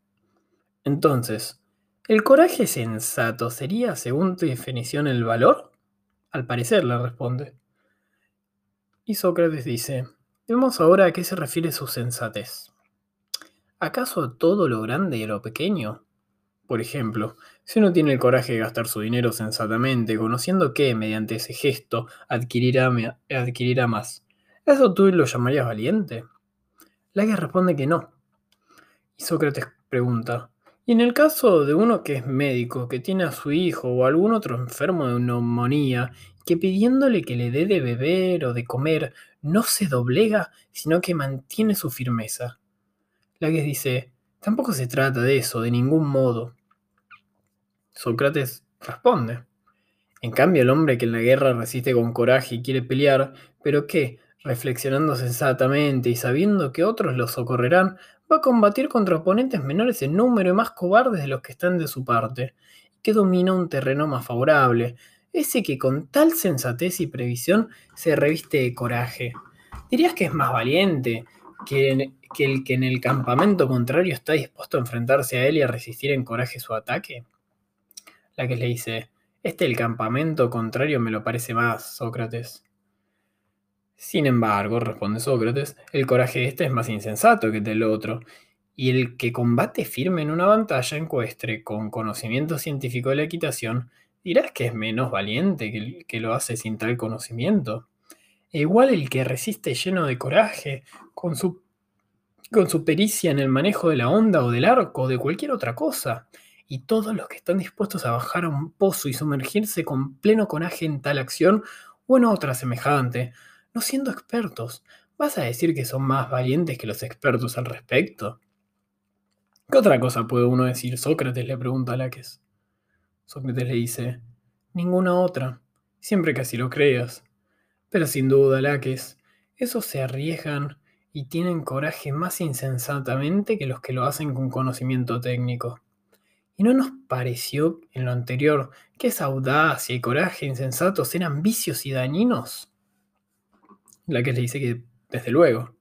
Entonces, ¿el coraje sensato sería, según tu definición, el valor? Al parecer, le responde. Y Sócrates dice, vemos ahora a qué se refiere su sensatez. ¿Acaso todo lo grande y lo pequeño? Por ejemplo, si uno tiene el coraje de gastar su dinero sensatamente, conociendo que, mediante ese gesto, adquirirá, más, ¿eso tú lo llamarías valiente? Lague responde que no. Y Sócrates pregunta, ¿y en el caso de uno que es médico, que tiene a su hijo o algún otro enfermo de neumonía, que pidiéndole que le dé de beber o de comer, no se doblega, sino que mantiene su firmeza? Laques dice, tampoco se trata de eso, de ningún modo. Sócrates responde, en cambio el hombre que en la guerra resiste con coraje y quiere pelear, pero que, reflexionando sensatamente y sabiendo que otros lo socorrerán, va a combatir contra oponentes menores en número y más cobardes de los que están de su parte, que domina un terreno más favorable, ese que con tal sensatez y previsión se reviste de coraje. Dirías que es más valiente, que, el que en el campamento contrario está dispuesto a enfrentarse a él y a resistir en coraje su ataque? La que le dice, este el campamento contrario me lo parece más, Sócrates. Sin embargo, responde Sócrates, el coraje de este es más insensato que el del otro, y el que combate firme en una batalla encuestre con conocimiento científico de la equitación dirás que es menos valiente que el que lo hace sin tal conocimiento. E igual el que resiste lleno de coraje, con su, con su pericia en el manejo de la onda o del arco o de cualquier otra cosa. Y todos los que están dispuestos a bajar a un pozo y sumergirse con pleno coraje en tal acción o en otra semejante, no siendo expertos, ¿vas a decir que son más valientes que los expertos al respecto? ¿Qué otra cosa puede uno decir? Sócrates le pregunta a Laques. Sócrates le dice, ninguna otra, siempre que así lo creas. Pero sin duda, Laques, esos se arriesgan y tienen coraje más insensatamente que los que lo hacen con conocimiento técnico. ¿Y no nos pareció en lo anterior que esa audacia y coraje insensatos eran vicios y dañinos? Laques le dice que, desde luego.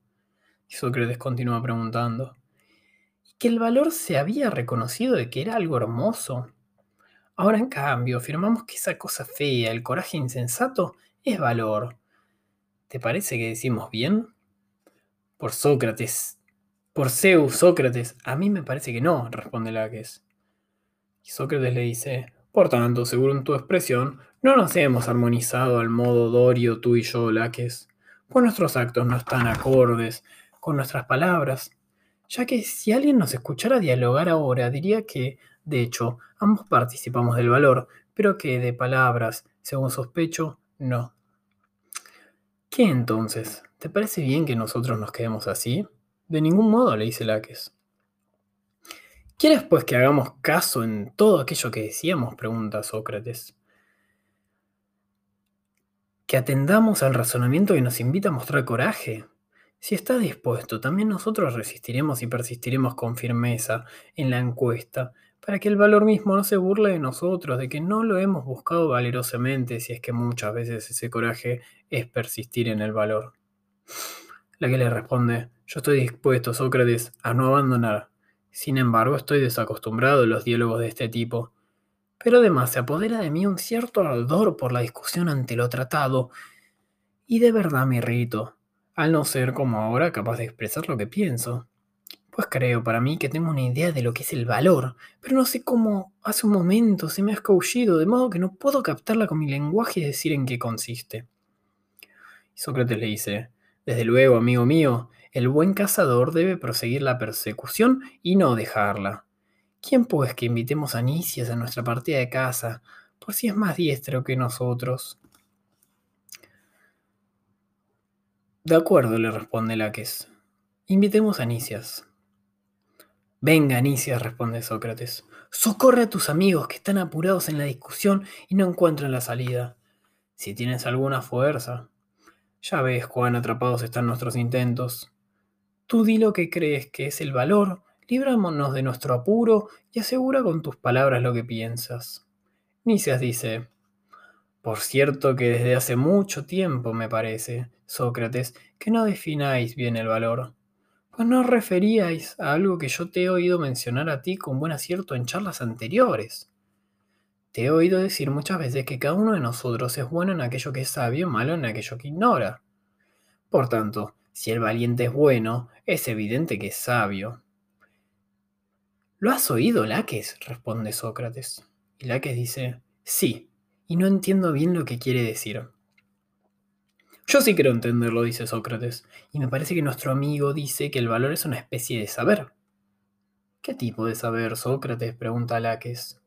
Y Sócrates continúa preguntando, ¿y que el valor se había reconocido de que era algo hermoso? Ahora, en cambio, afirmamos que esa cosa fea, el coraje insensato, es valor. ¿Te parece que decimos bien? Por Sócrates. Por Zeus, Sócrates. A mí me parece que no, responde Laques. Y Sócrates le dice, por tanto, según tu expresión, no nos hemos armonizado al modo Dorio tú y yo, Laques, pues nuestros actos no están acordes con nuestras palabras, ya que si alguien nos escuchara dialogar ahora, diría que de hecho, ambos participamos del valor, pero que de palabras, según sospecho, no. ¿Qué entonces? ¿Te parece bien que nosotros nos quedemos así? De ningún modo, le dice Laques. ¿Quieres pues que hagamos caso en todo aquello que decíamos? pregunta Sócrates. Que atendamos al razonamiento que nos invita a mostrar coraje. Si estás dispuesto, también nosotros resistiremos y persistiremos con firmeza en la encuesta, para que el valor mismo no se burle de nosotros, de que no lo hemos buscado valerosamente, si es que muchas veces ese coraje es persistir en el valor. La que le responde, yo estoy dispuesto, Sócrates, a no abandonar. Sin embargo, estoy desacostumbrado a los diálogos de este tipo. Pero además se apodera de mí un cierto ardor por la discusión ante lo tratado, y de verdad me irrito, al no ser como ahora capaz de expresar lo que pienso. Pues creo para mí que tengo una idea de lo que es el valor, pero no sé cómo hace un momento se me ha escaullido, de modo que no puedo captarla con mi lenguaje y decir en qué consiste. Y Sócrates le dice, desde luego, amigo mío, el buen cazador debe proseguir la persecución y no dejarla. ¿Quién pues que invitemos a Nicias a nuestra partida de caza, por si es más diestro que nosotros? De acuerdo, le responde Laques. Invitemos a Nicias. Venga, Nicias, responde Sócrates. Socorre a tus amigos que están apurados en la discusión y no encuentran la salida. Si tienes alguna fuerza. Ya ves cuán atrapados están nuestros intentos. Tú di lo que crees que es el valor, librámonos de nuestro apuro y asegura con tus palabras lo que piensas. Nicias dice, por cierto que desde hace mucho tiempo me parece, Sócrates, que no defináis bien el valor. Pues no referíais a algo que yo te he oído mencionar a ti con buen acierto en charlas anteriores. Te he oído decir muchas veces que cada uno de nosotros es bueno en aquello que es sabio, malo en aquello que ignora. Por tanto, si el valiente es bueno, es evidente que es sabio. ¿Lo has oído, Laques? responde Sócrates. Y Laques dice, sí, y no entiendo bien lo que quiere decir. Yo sí quiero entenderlo, dice Sócrates, y me parece que nuestro amigo dice que el valor es una especie de saber. ¿Qué tipo de saber, Sócrates? pregunta Laques.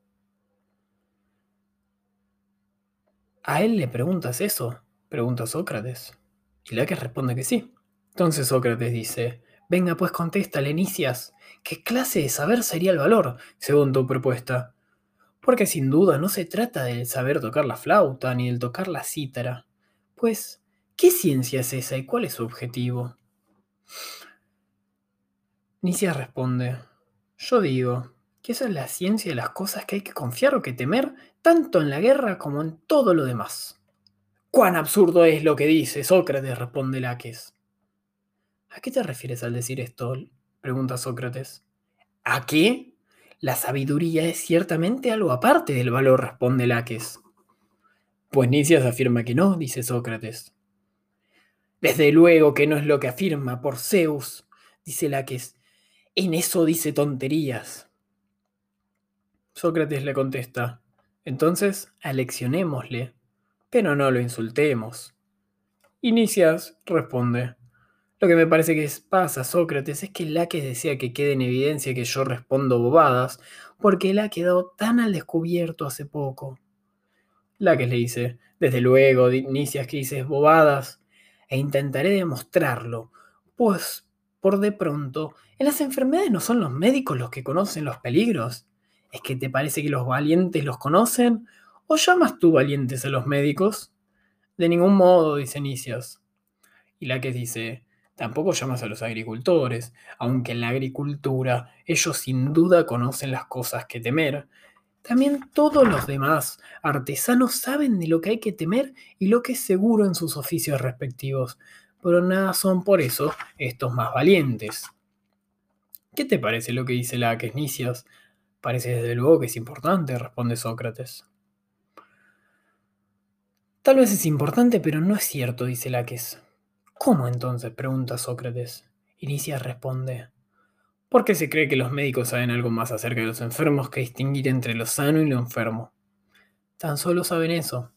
¿A él le preguntas eso? pregunta Sócrates. Y Laques responde que sí. Entonces Sócrates dice, venga pues contesta, Lenicias, ¿qué clase de saber sería el valor, según tu propuesta? Porque sin duda no se trata del saber tocar la flauta ni del tocar la cítara, pues ¿Qué ciencia es esa y cuál es su objetivo? Nicias responde, yo digo que esa es la ciencia de las cosas que hay que confiar o que temer, tanto en la guerra como en todo lo demás. ¡Cuán absurdo es lo que dice Sócrates! responde Laques. ¿A qué te refieres al decir esto? pregunta Sócrates. ¿A qué? La sabiduría es ciertamente algo aparte del valor, responde Laques. Pues Nicias afirma que no, dice Sócrates. Desde luego que no es lo que afirma por Zeus, dice Laques. En eso dice tonterías. Sócrates le contesta, Entonces, aleccionémosle, pero no lo insultemos. Inicias responde, lo que me parece que pasa, Sócrates, es que Laques decía que quede en evidencia que yo respondo bobadas, porque él ha quedado tan al descubierto hace poco. Laques le dice, desde luego, Nicias que dices bobadas, e intentaré demostrarlo, pues, por de pronto, en las enfermedades no son los médicos los que conocen los peligros. ¿Es que te parece que los valientes los conocen? ¿O llamas tú valientes a los médicos? De ningún modo, dice Nicias. Y Laques dice, Tampoco llamas a los agricultores, aunque en la agricultura ellos sin duda conocen las cosas que temer. También todos los demás artesanos saben de lo que hay que temer y lo que es seguro en sus oficios respectivos, pero nada son por eso estos más valientes. ¿Qué te parece lo que dice la Nicias? Parece desde luego que es importante, responde Sócrates. Tal vez es importante, pero no es cierto, dice Laques. ¿Cómo entonces? pregunta Sócrates. Inicia responde. ¿Por qué se cree que los médicos saben algo más acerca de los enfermos que distinguir entre lo sano y lo enfermo? Tan solo saben eso.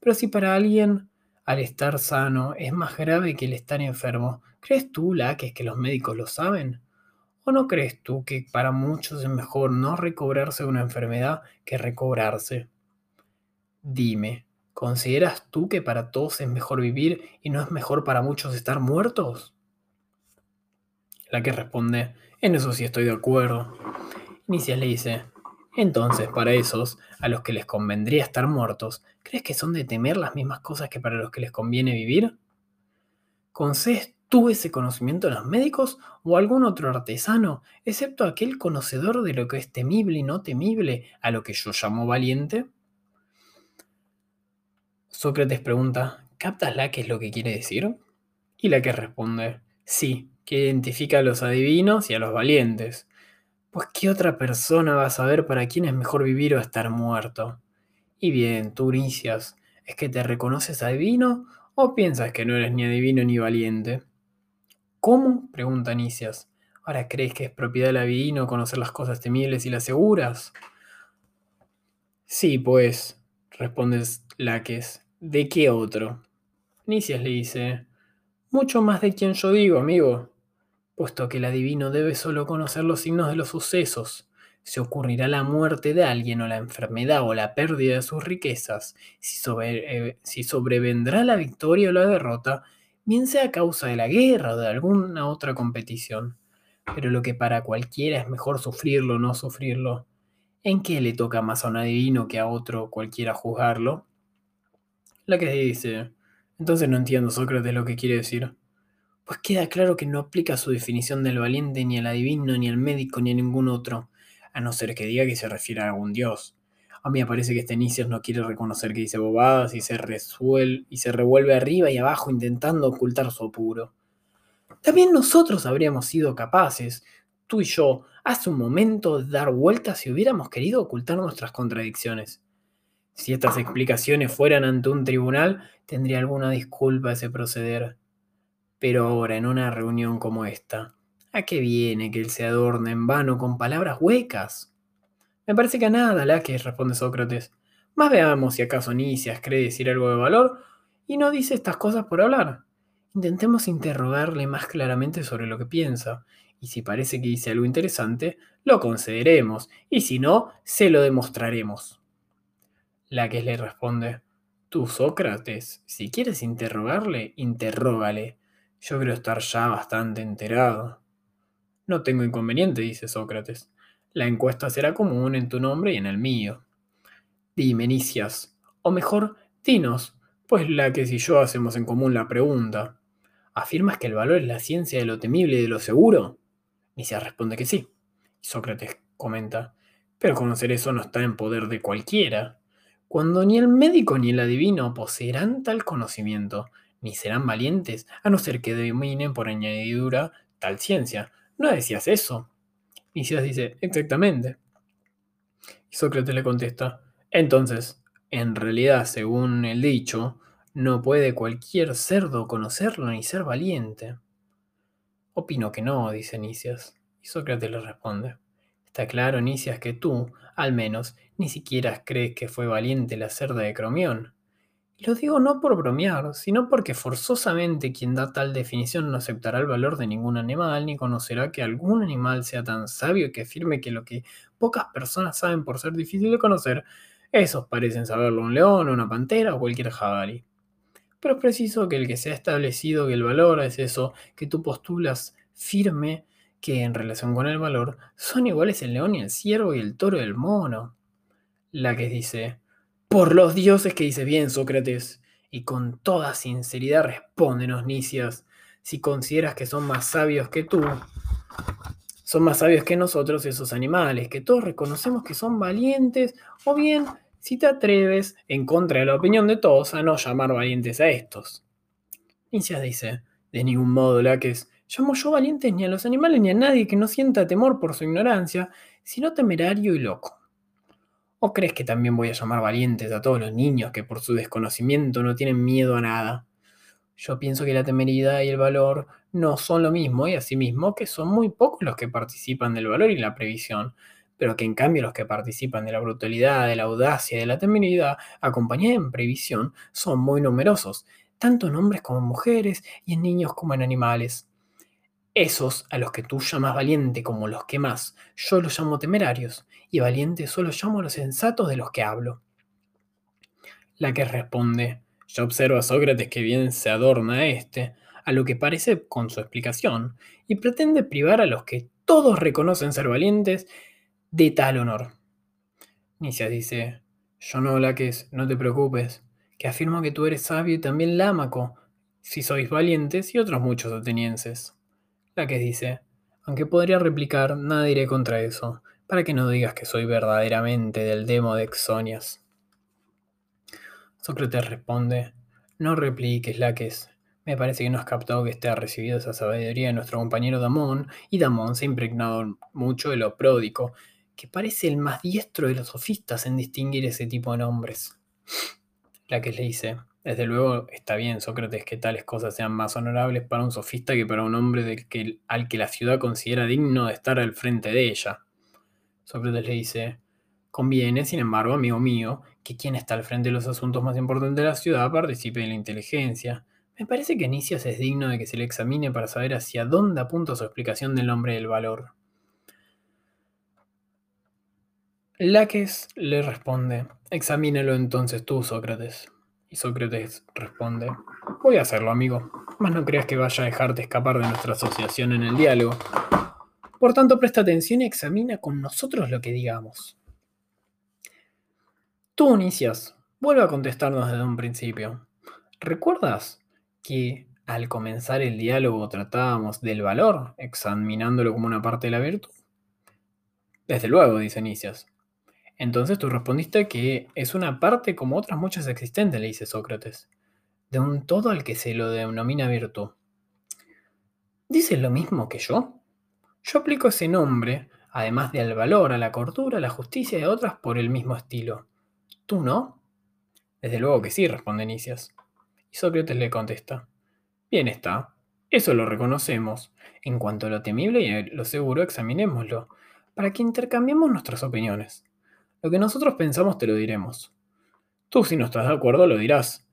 Pero si para alguien al estar sano es más grave que el estar enfermo, ¿crees tú, Laques, que los médicos lo saben? ¿O no crees tú que para muchos es mejor no recobrarse de una enfermedad que recobrarse? Dime, ¿Consideras tú que para todos es mejor vivir y no es mejor para muchos estar muertos? La que responde, en eso sí estoy de acuerdo. Nicias le dice, entonces para esos, a los que les convendría estar muertos, ¿crees que son de temer las mismas cosas que para los que les conviene vivir? ¿Concedes tú ese conocimiento a los médicos o a algún otro artesano, excepto aquel conocedor de lo que es temible y no temible, a lo que yo llamo valiente? Sócrates pregunta, ¿captas la qué es lo que quiere decir? Y la que responde, sí, que identifica a los adivinos y a los valientes. Pues ¿qué otra persona va a saber para quién es mejor vivir o estar muerto? Y bien, tú, Nicias, ¿es que te reconoces adivino o piensas que no eres ni adivino ni valiente? ¿Cómo? pregunta Nicias. ¿Ahora crees que es propiedad del adivino conocer las cosas temibles y las seguras? Sí, pues, respondes Laques, ¿De qué otro? Nicias le dice, mucho más de quien yo digo, amigo, puesto que el adivino debe solo conocer los signos de los sucesos. Se ocurrirá la muerte de alguien o la enfermedad o la pérdida de sus riquezas, si, eh, si sobrevendrá la victoria o la derrota, bien sea a causa de la guerra o de alguna otra competición. Pero lo que para cualquiera es mejor sufrirlo o no sufrirlo, ¿en qué le toca más a un adivino que a otro cualquiera juzgarlo? La que dice, entonces no entiendo Sócrates lo que quiere decir. Pues queda claro que no aplica su definición del valiente ni al adivino, ni al médico, ni a ningún otro, a no ser que diga que se refiere a algún dios. A mí me parece que este Nicias no quiere reconocer que dice bobadas y se, resuel y se revuelve arriba y abajo intentando ocultar su apuro. También nosotros habríamos sido capaces, tú y yo, hace un momento dar vueltas si hubiéramos querido ocultar nuestras contradicciones. Si estas explicaciones fueran ante un tribunal, tendría alguna disculpa ese proceder. Pero ahora, en una reunión como esta, ¿a qué viene que él se adorne en vano con palabras huecas? Me parece que a nada, la que responde Sócrates. Más veamos si acaso Nicias cree decir algo de valor y no dice estas cosas por hablar. Intentemos interrogarle más claramente sobre lo que piensa, y si parece que dice algo interesante, lo concederemos, y si no, se lo demostraremos. La que le responde, tú Sócrates, si quieres interrogarle, interrógale. Yo creo estar ya bastante enterado. No tengo inconveniente, dice Sócrates. La encuesta será común en tu nombre y en el mío. Dime, Nicias, o mejor, dinos, pues la que si yo hacemos en común la pregunta. ¿Afirmas que el valor es la ciencia de lo temible y de lo seguro? Nicias responde que sí. Y Sócrates comenta, pero conocer eso no está en poder de cualquiera cuando ni el médico ni el adivino poseerán tal conocimiento, ni serán valientes, a no ser que dominen por añadidura tal ciencia. ¿No decías eso? Nicias dice, exactamente. Y Sócrates le contesta, entonces, en realidad, según el dicho, no puede cualquier cerdo conocerlo ni ser valiente. Opino que no, dice Nicias. Y Sócrates le responde, está claro, Nicias, que tú, Al menos, ni siquiera crees que fue valiente la cerda de Cromión. Lo digo no por bromear, sino porque forzosamente quien da tal definición no aceptará el valor de ningún animal, ni conocerá que algún animal sea tan sabio que afirme que lo que pocas personas saben por ser difícil de conocer, esos parecen saberlo un león, una pantera o cualquier jabalí. Pero es preciso que el que se ha establecido que el valor es eso que tú postulas firme que en relación con el valor son iguales el león y el ciervo y el toro y el mono. La que dice, por los dioses que dice bien, Sócrates. Y con toda sinceridad respóndenos, Nicias, si consideras que son más sabios que tú, son más sabios que nosotros esos animales, que todos reconocemos que son valientes, o bien si te atreves, en contra de la opinión de todos, a no llamar valientes a estos. Nicias dice, de ningún modo, Laques, llamo yo valientes ni a los animales ni a nadie que no sienta temor por su ignorancia, sino temerario y loco. ¿O crees que también voy a llamar valientes a todos los niños que por su desconocimiento no tienen miedo a nada? Yo pienso que la temeridad y el valor no son lo mismo y asimismo que son muy pocos los que participan del valor y la previsión, pero que en cambio los que participan de la brutalidad, de la audacia y de la temeridad, acompañada en previsión, son muy numerosos, tanto en hombres como en mujeres y en niños como en animales. Esos a los que tú llamas valiente como los que más, yo los llamo temerarios, y valiente solo llamo a los sensatos de los que hablo. La que responde, yo observo a Sócrates que bien se adorna a este, a lo que parece con su explicación, y pretende privar a los que todos reconocen ser valientes de tal honor. Nicias dice, yo no, Laques, no te preocupes, que afirmo que tú eres sabio y también lámaco, si sois valientes y otros muchos atenienses. La que dice, aunque podría replicar, nada diré contra eso, para que no digas que soy verdaderamente del demo de Exonias. Sócrates responde, no repliques, Laques. Me parece que no has captado que esté ha recibido esa sabiduría de nuestro compañero Damón, y Damón se ha impregnado mucho de lo pródico, que parece el más diestro de los sofistas en distinguir ese tipo de nombres. Laques le dice, desde luego está bien, Sócrates, que tales cosas sean más honorables para un sofista que para un hombre del que, al que la ciudad considera digno de estar al frente de ella. Sócrates le dice, conviene, sin embargo, amigo mío, que quien está al frente de los asuntos más importantes de la ciudad participe en la inteligencia. Me parece que Nicias es digno de que se le examine para saber hacia dónde apunta su explicación del nombre del valor. Laques le responde, examínelo entonces tú, Sócrates. Y Sócrates responde, voy a hacerlo, amigo, mas no creas que vaya a dejarte escapar de nuestra asociación en el diálogo. Por tanto, presta atención y examina con nosotros lo que digamos. Tú, Nicias, vuelve a contestarnos desde un principio. ¿Recuerdas que al comenzar el diálogo tratábamos del valor, examinándolo como una parte de la virtud? Desde luego, dice Nicias. Entonces tú respondiste que es una parte como otras muchas existentes, le dice Sócrates, de un todo al que se lo denomina virtud. ¿Dices lo mismo que yo? Yo aplico ese nombre, además de al valor, a la cordura, a la justicia y a otras por el mismo estilo. ¿Tú no? Desde luego que sí, responde Nicias. Y Sócrates le contesta. Bien está, eso lo reconocemos. En cuanto a lo temible y a lo seguro, examinémoslo, para que intercambiemos nuestras opiniones. Lo que nosotros pensamos te lo diremos. Tú si no estás de acuerdo lo dirás.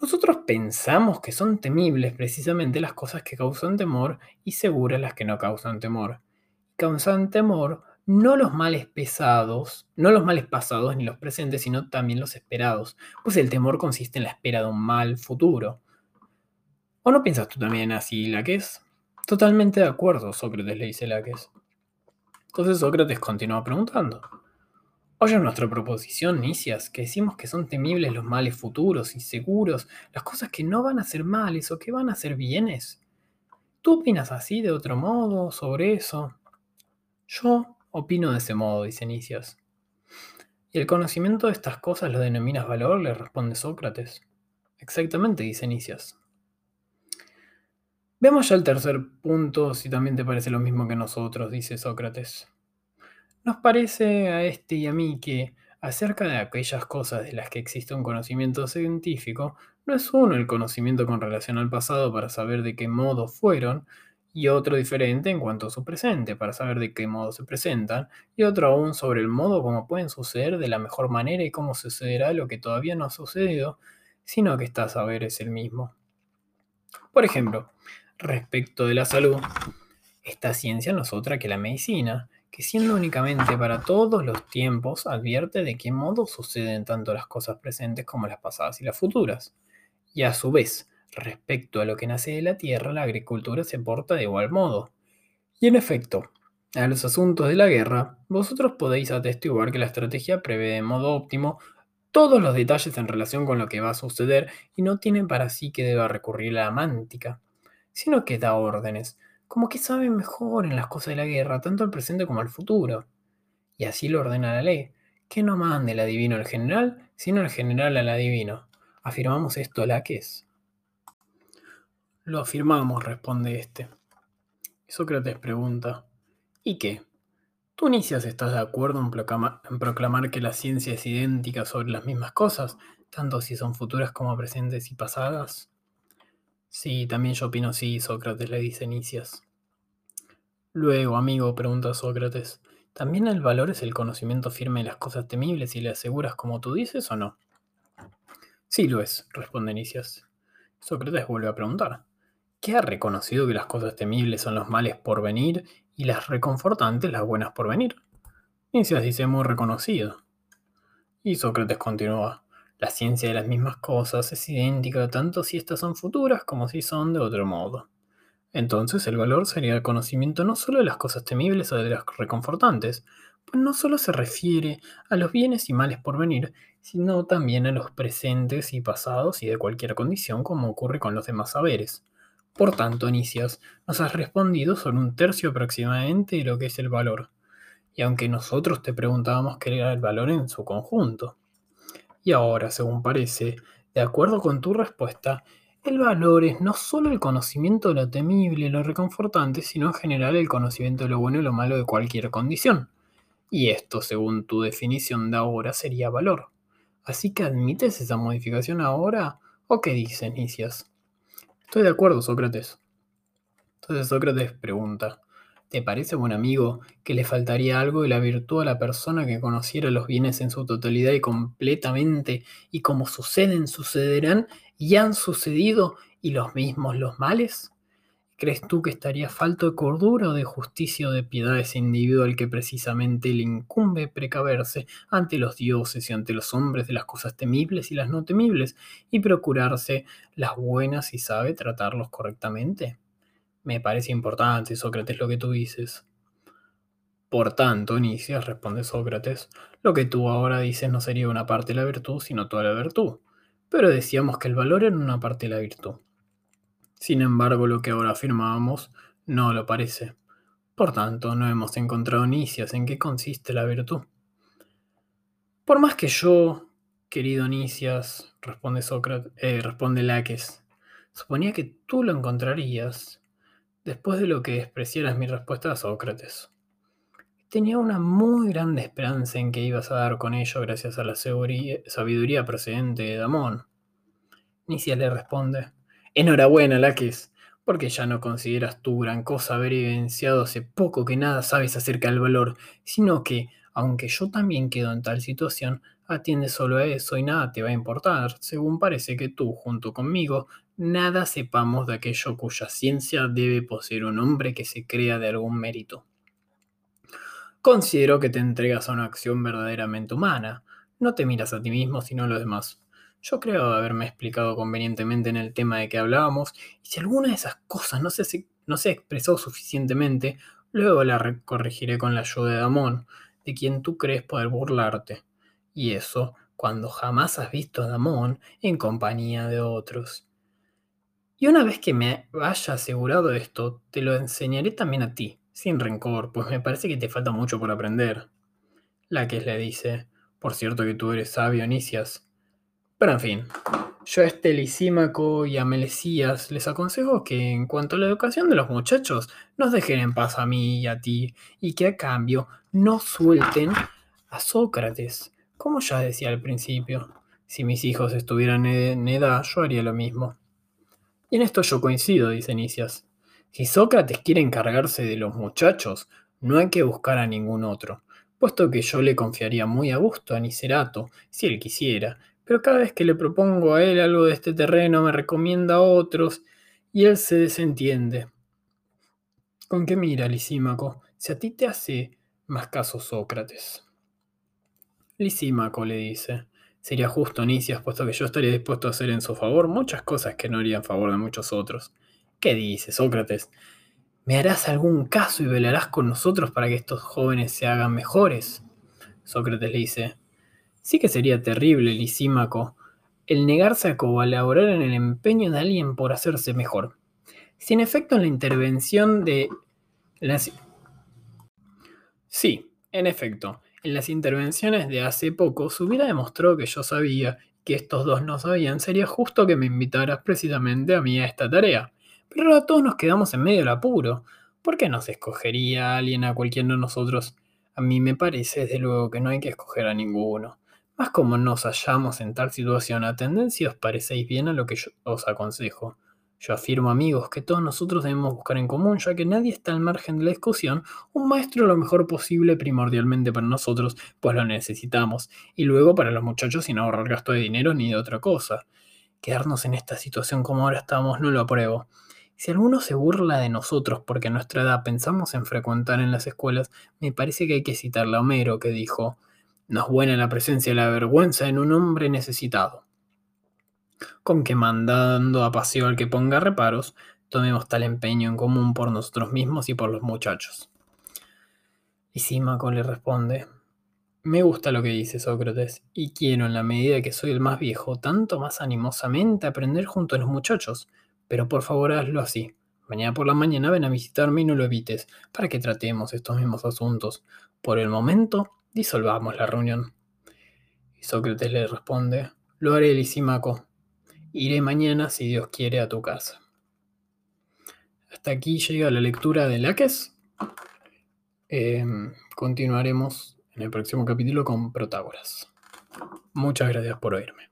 Nosotros pensamos que son temibles precisamente las cosas que causan temor y seguras las que no causan temor. Causan temor no los males pesados, no los males pasados ni los presentes, sino también los esperados, pues el temor consiste en la espera de un mal futuro. ¿O no piensas tú también así, Laques? Totalmente de acuerdo, Sócrates le dice Laques. Entonces Sócrates continúa preguntando. Oye nuestra proposición, Nicias, que decimos que son temibles los males futuros y seguros, las cosas que no van a ser males o que van a ser bienes. ¿Tú opinas así de otro modo sobre eso? Yo opino de ese modo, dice Nicias. ¿Y el conocimiento de estas cosas lo denominas valor? le responde Sócrates. Exactamente, dice Nicias. Veamos ya el tercer punto, si también te parece lo mismo que nosotros, dice Sócrates. Nos parece a este y a mí que, acerca de aquellas cosas de las que existe un conocimiento científico, no es uno el conocimiento con relación al pasado para saber de qué modo fueron, y otro diferente en cuanto a su presente, para saber de qué modo se presentan, y otro aún sobre el modo como pueden suceder de la mejor manera y cómo sucederá lo que todavía no ha sucedido, sino que está a saber es el mismo. Por ejemplo, respecto de la salud, esta ciencia no es otra que la medicina, que siendo únicamente para todos los tiempos, advierte de qué modo suceden tanto las cosas presentes como las pasadas y las futuras. Y a su vez, respecto a lo que nace de la tierra, la agricultura se porta de igual modo. Y en efecto, a los asuntos de la guerra, vosotros podéis atestiguar que la estrategia prevé de modo óptimo todos los detalles en relación con lo que va a suceder y no tiene para sí que deba recurrir a la mántica, sino que da órdenes, como que sabe mejor en las cosas de la guerra, tanto al presente como al futuro. Y así lo ordena la ley, que no mande el adivino al general, sino el general al adivino. ¿Afirmamos esto la que es? Lo afirmamos, responde este. Sócrates pregunta, ¿y qué? ¿Tú, Nicias, estás de acuerdo en proclamar que la ciencia es idéntica sobre las mismas cosas, tanto si son futuras como presentes y pasadas? Sí, también yo opino sí, Sócrates le dice Nicias. Luego, amigo, pregunta Sócrates, ¿también el valor es el conocimiento firme de las cosas temibles y le aseguras como tú dices o no? Sí lo es, responde Nicias. Sócrates vuelve a preguntar, ¿qué ha reconocido que las cosas temibles son los males por venir y las reconfortantes las buenas por venir? Nicias dice muy reconocido. Y Sócrates continúa, la ciencia de las mismas cosas es idéntica tanto si estas son futuras como si son de otro modo. Entonces el valor sería el conocimiento no solo de las cosas temibles o de las reconfortantes, pues no solo se refiere a los bienes y males por venir, sino también a los presentes y pasados y de cualquier condición como ocurre con los demás saberes. Por tanto, Nicias, nos has respondido sobre un tercio aproximadamente de lo que es el valor, y aunque nosotros te preguntábamos qué era el valor en su conjunto. Y ahora, según parece, de acuerdo con tu respuesta, el valor es no solo el conocimiento de lo temible lo reconfortante, sino en general el conocimiento de lo bueno y lo malo de cualquier condición. Y esto, según tu definición de ahora, sería valor. Así que admites esa modificación ahora, ¿o qué dices, Nicias? Estoy de acuerdo, Sócrates. Entonces Sócrates pregunta, ¿Te parece, buen amigo, que le faltaría algo de la virtud a la persona que conociera los bienes en su totalidad y completamente, y como suceden, sucederán, y han sucedido, y los mismos los males? ¿Crees tú que estaría falto de cordura o de justicia o de piedad ese individuo al que precisamente le incumbe precaverse ante los dioses y ante los hombres de las cosas temibles y las no temibles, y procurarse las buenas y sabe tratarlos correctamente? Me parece importante, Sócrates, lo que tú dices. Por tanto, Nicias, responde Sócrates, lo que tú ahora dices no sería una parte de la virtud, sino toda la virtud. Pero decíamos que el valor era una parte de la virtud. Sin embargo, lo que ahora afirmábamos no lo parece. Por tanto, no hemos encontrado Nicias en qué consiste la virtud. Por más que yo, querido Nicias, responde Sócrates, eh, responde Laques, suponía que tú lo encontrarías después de lo que despreciaras mi respuesta a Sócrates. Tenía una muy grande esperanza en que ibas a dar con ello gracias a la sabiduría procedente de Damón. Nicias le responde, Enhorabuena, Laques, porque ya no consideras tu gran cosa haber evidenciado hace poco que nada sabes acerca del valor, sino que, aunque yo también quedo en tal situación, atiende solo a eso y nada te va a importar, según parece que tú, junto conmigo, nada sepamos de aquello cuya ciencia debe poseer un hombre que se crea de algún mérito. Considero que te entregas a una acción verdaderamente humana. No te miras a ti mismo, sino a los demás. Yo creo haberme explicado convenientemente en el tema de que hablábamos, y si alguna de esas cosas no se, no se expresó suficientemente, luego la corregiré con la ayuda de Damón, de quien tú crees poder burlarte. Y eso cuando jamás has visto a Damón en compañía de otros. Y una vez que me haya asegurado esto, te lo enseñaré también a ti, sin rencor, pues me parece que te falta mucho por aprender. Laques le dice, por cierto que tú eres sabio, Nicias. Pero en fin, yo a este Lisímaco y a Melesías les aconsejo que en cuanto a la educación de los muchachos, nos dejen en paz a mí y a ti, y que a cambio no suelten a Sócrates, como ya decía al principio. Si mis hijos estuvieran en edad, yo haría lo mismo. Y en esto yo coincido, dice Nicias. Si Sócrates quiere encargarse de los muchachos, no hay que buscar a ningún otro, puesto que yo le confiaría muy a gusto a Nicerato, si él quisiera, pero cada vez que le propongo a él algo de este terreno me recomienda a otros y él se desentiende. ¿Con qué mira, Lisímaco? Si a ti te hace más caso Sócrates. Lisímaco le dice, sería justo, Nicias, puesto que yo estaría dispuesto a hacer en su favor muchas cosas que no haría en favor de muchos otros. ¿Qué dice, Sócrates? ¿Me harás algún caso y velarás con nosotros para que estos jóvenes se hagan mejores? Sócrates le dice, sí que sería terrible, Lisímaco, el negarse a colaborar en el empeño de alguien por hacerse mejor. Si en efecto la intervención de... Las... Sí, en efecto, en las intervenciones de hace poco se hubiera demostrado que yo sabía que estos dos no sabían, sería justo que me invitaras precisamente a mí a esta tarea. Pero ahora todos nos quedamos en medio del apuro. ¿Por qué no se escogería a alguien a cualquiera de nosotros? A mí me parece, desde luego, que no hay que escoger a ninguno. Más como nos hallamos en tal situación, a tendencia os parecéis bien a lo que yo os aconsejo. Yo afirmo, amigos, que todos nosotros debemos buscar en común, ya que nadie está al margen de la discusión, un maestro lo mejor posible primordialmente para nosotros, pues lo necesitamos, y luego para los muchachos sin ahorrar gasto de dinero ni de otra cosa. Quedarnos en esta situación como ahora estamos no lo apruebo. Si alguno se burla de nosotros porque a nuestra edad pensamos en frecuentar en las escuelas, me parece que hay que citarle a Homero, que dijo, no es buena la presencia de la vergüenza en un hombre necesitado. Con que mandando a paseo al que ponga reparos, tomemos tal empeño en común por nosotros mismos y por los muchachos. Y Símaco le responde, me gusta lo que dice Sócrates, y quiero en la medida que soy el más viejo, tanto más animosamente aprender junto a los muchachos, pero por favor hazlo así. Mañana por la mañana ven a visitarme y no lo evites, para que tratemos estos mismos asuntos. Por el momento, disolvamos la reunión. Y Sócrates le responde, lo haré, Lisímaco. Iré mañana, si Dios quiere, a tu casa. Hasta aquí llega la lectura de Laques. Em, continuaremos en el próximo capítulo con Protágoras. Muchas gracias por oírme.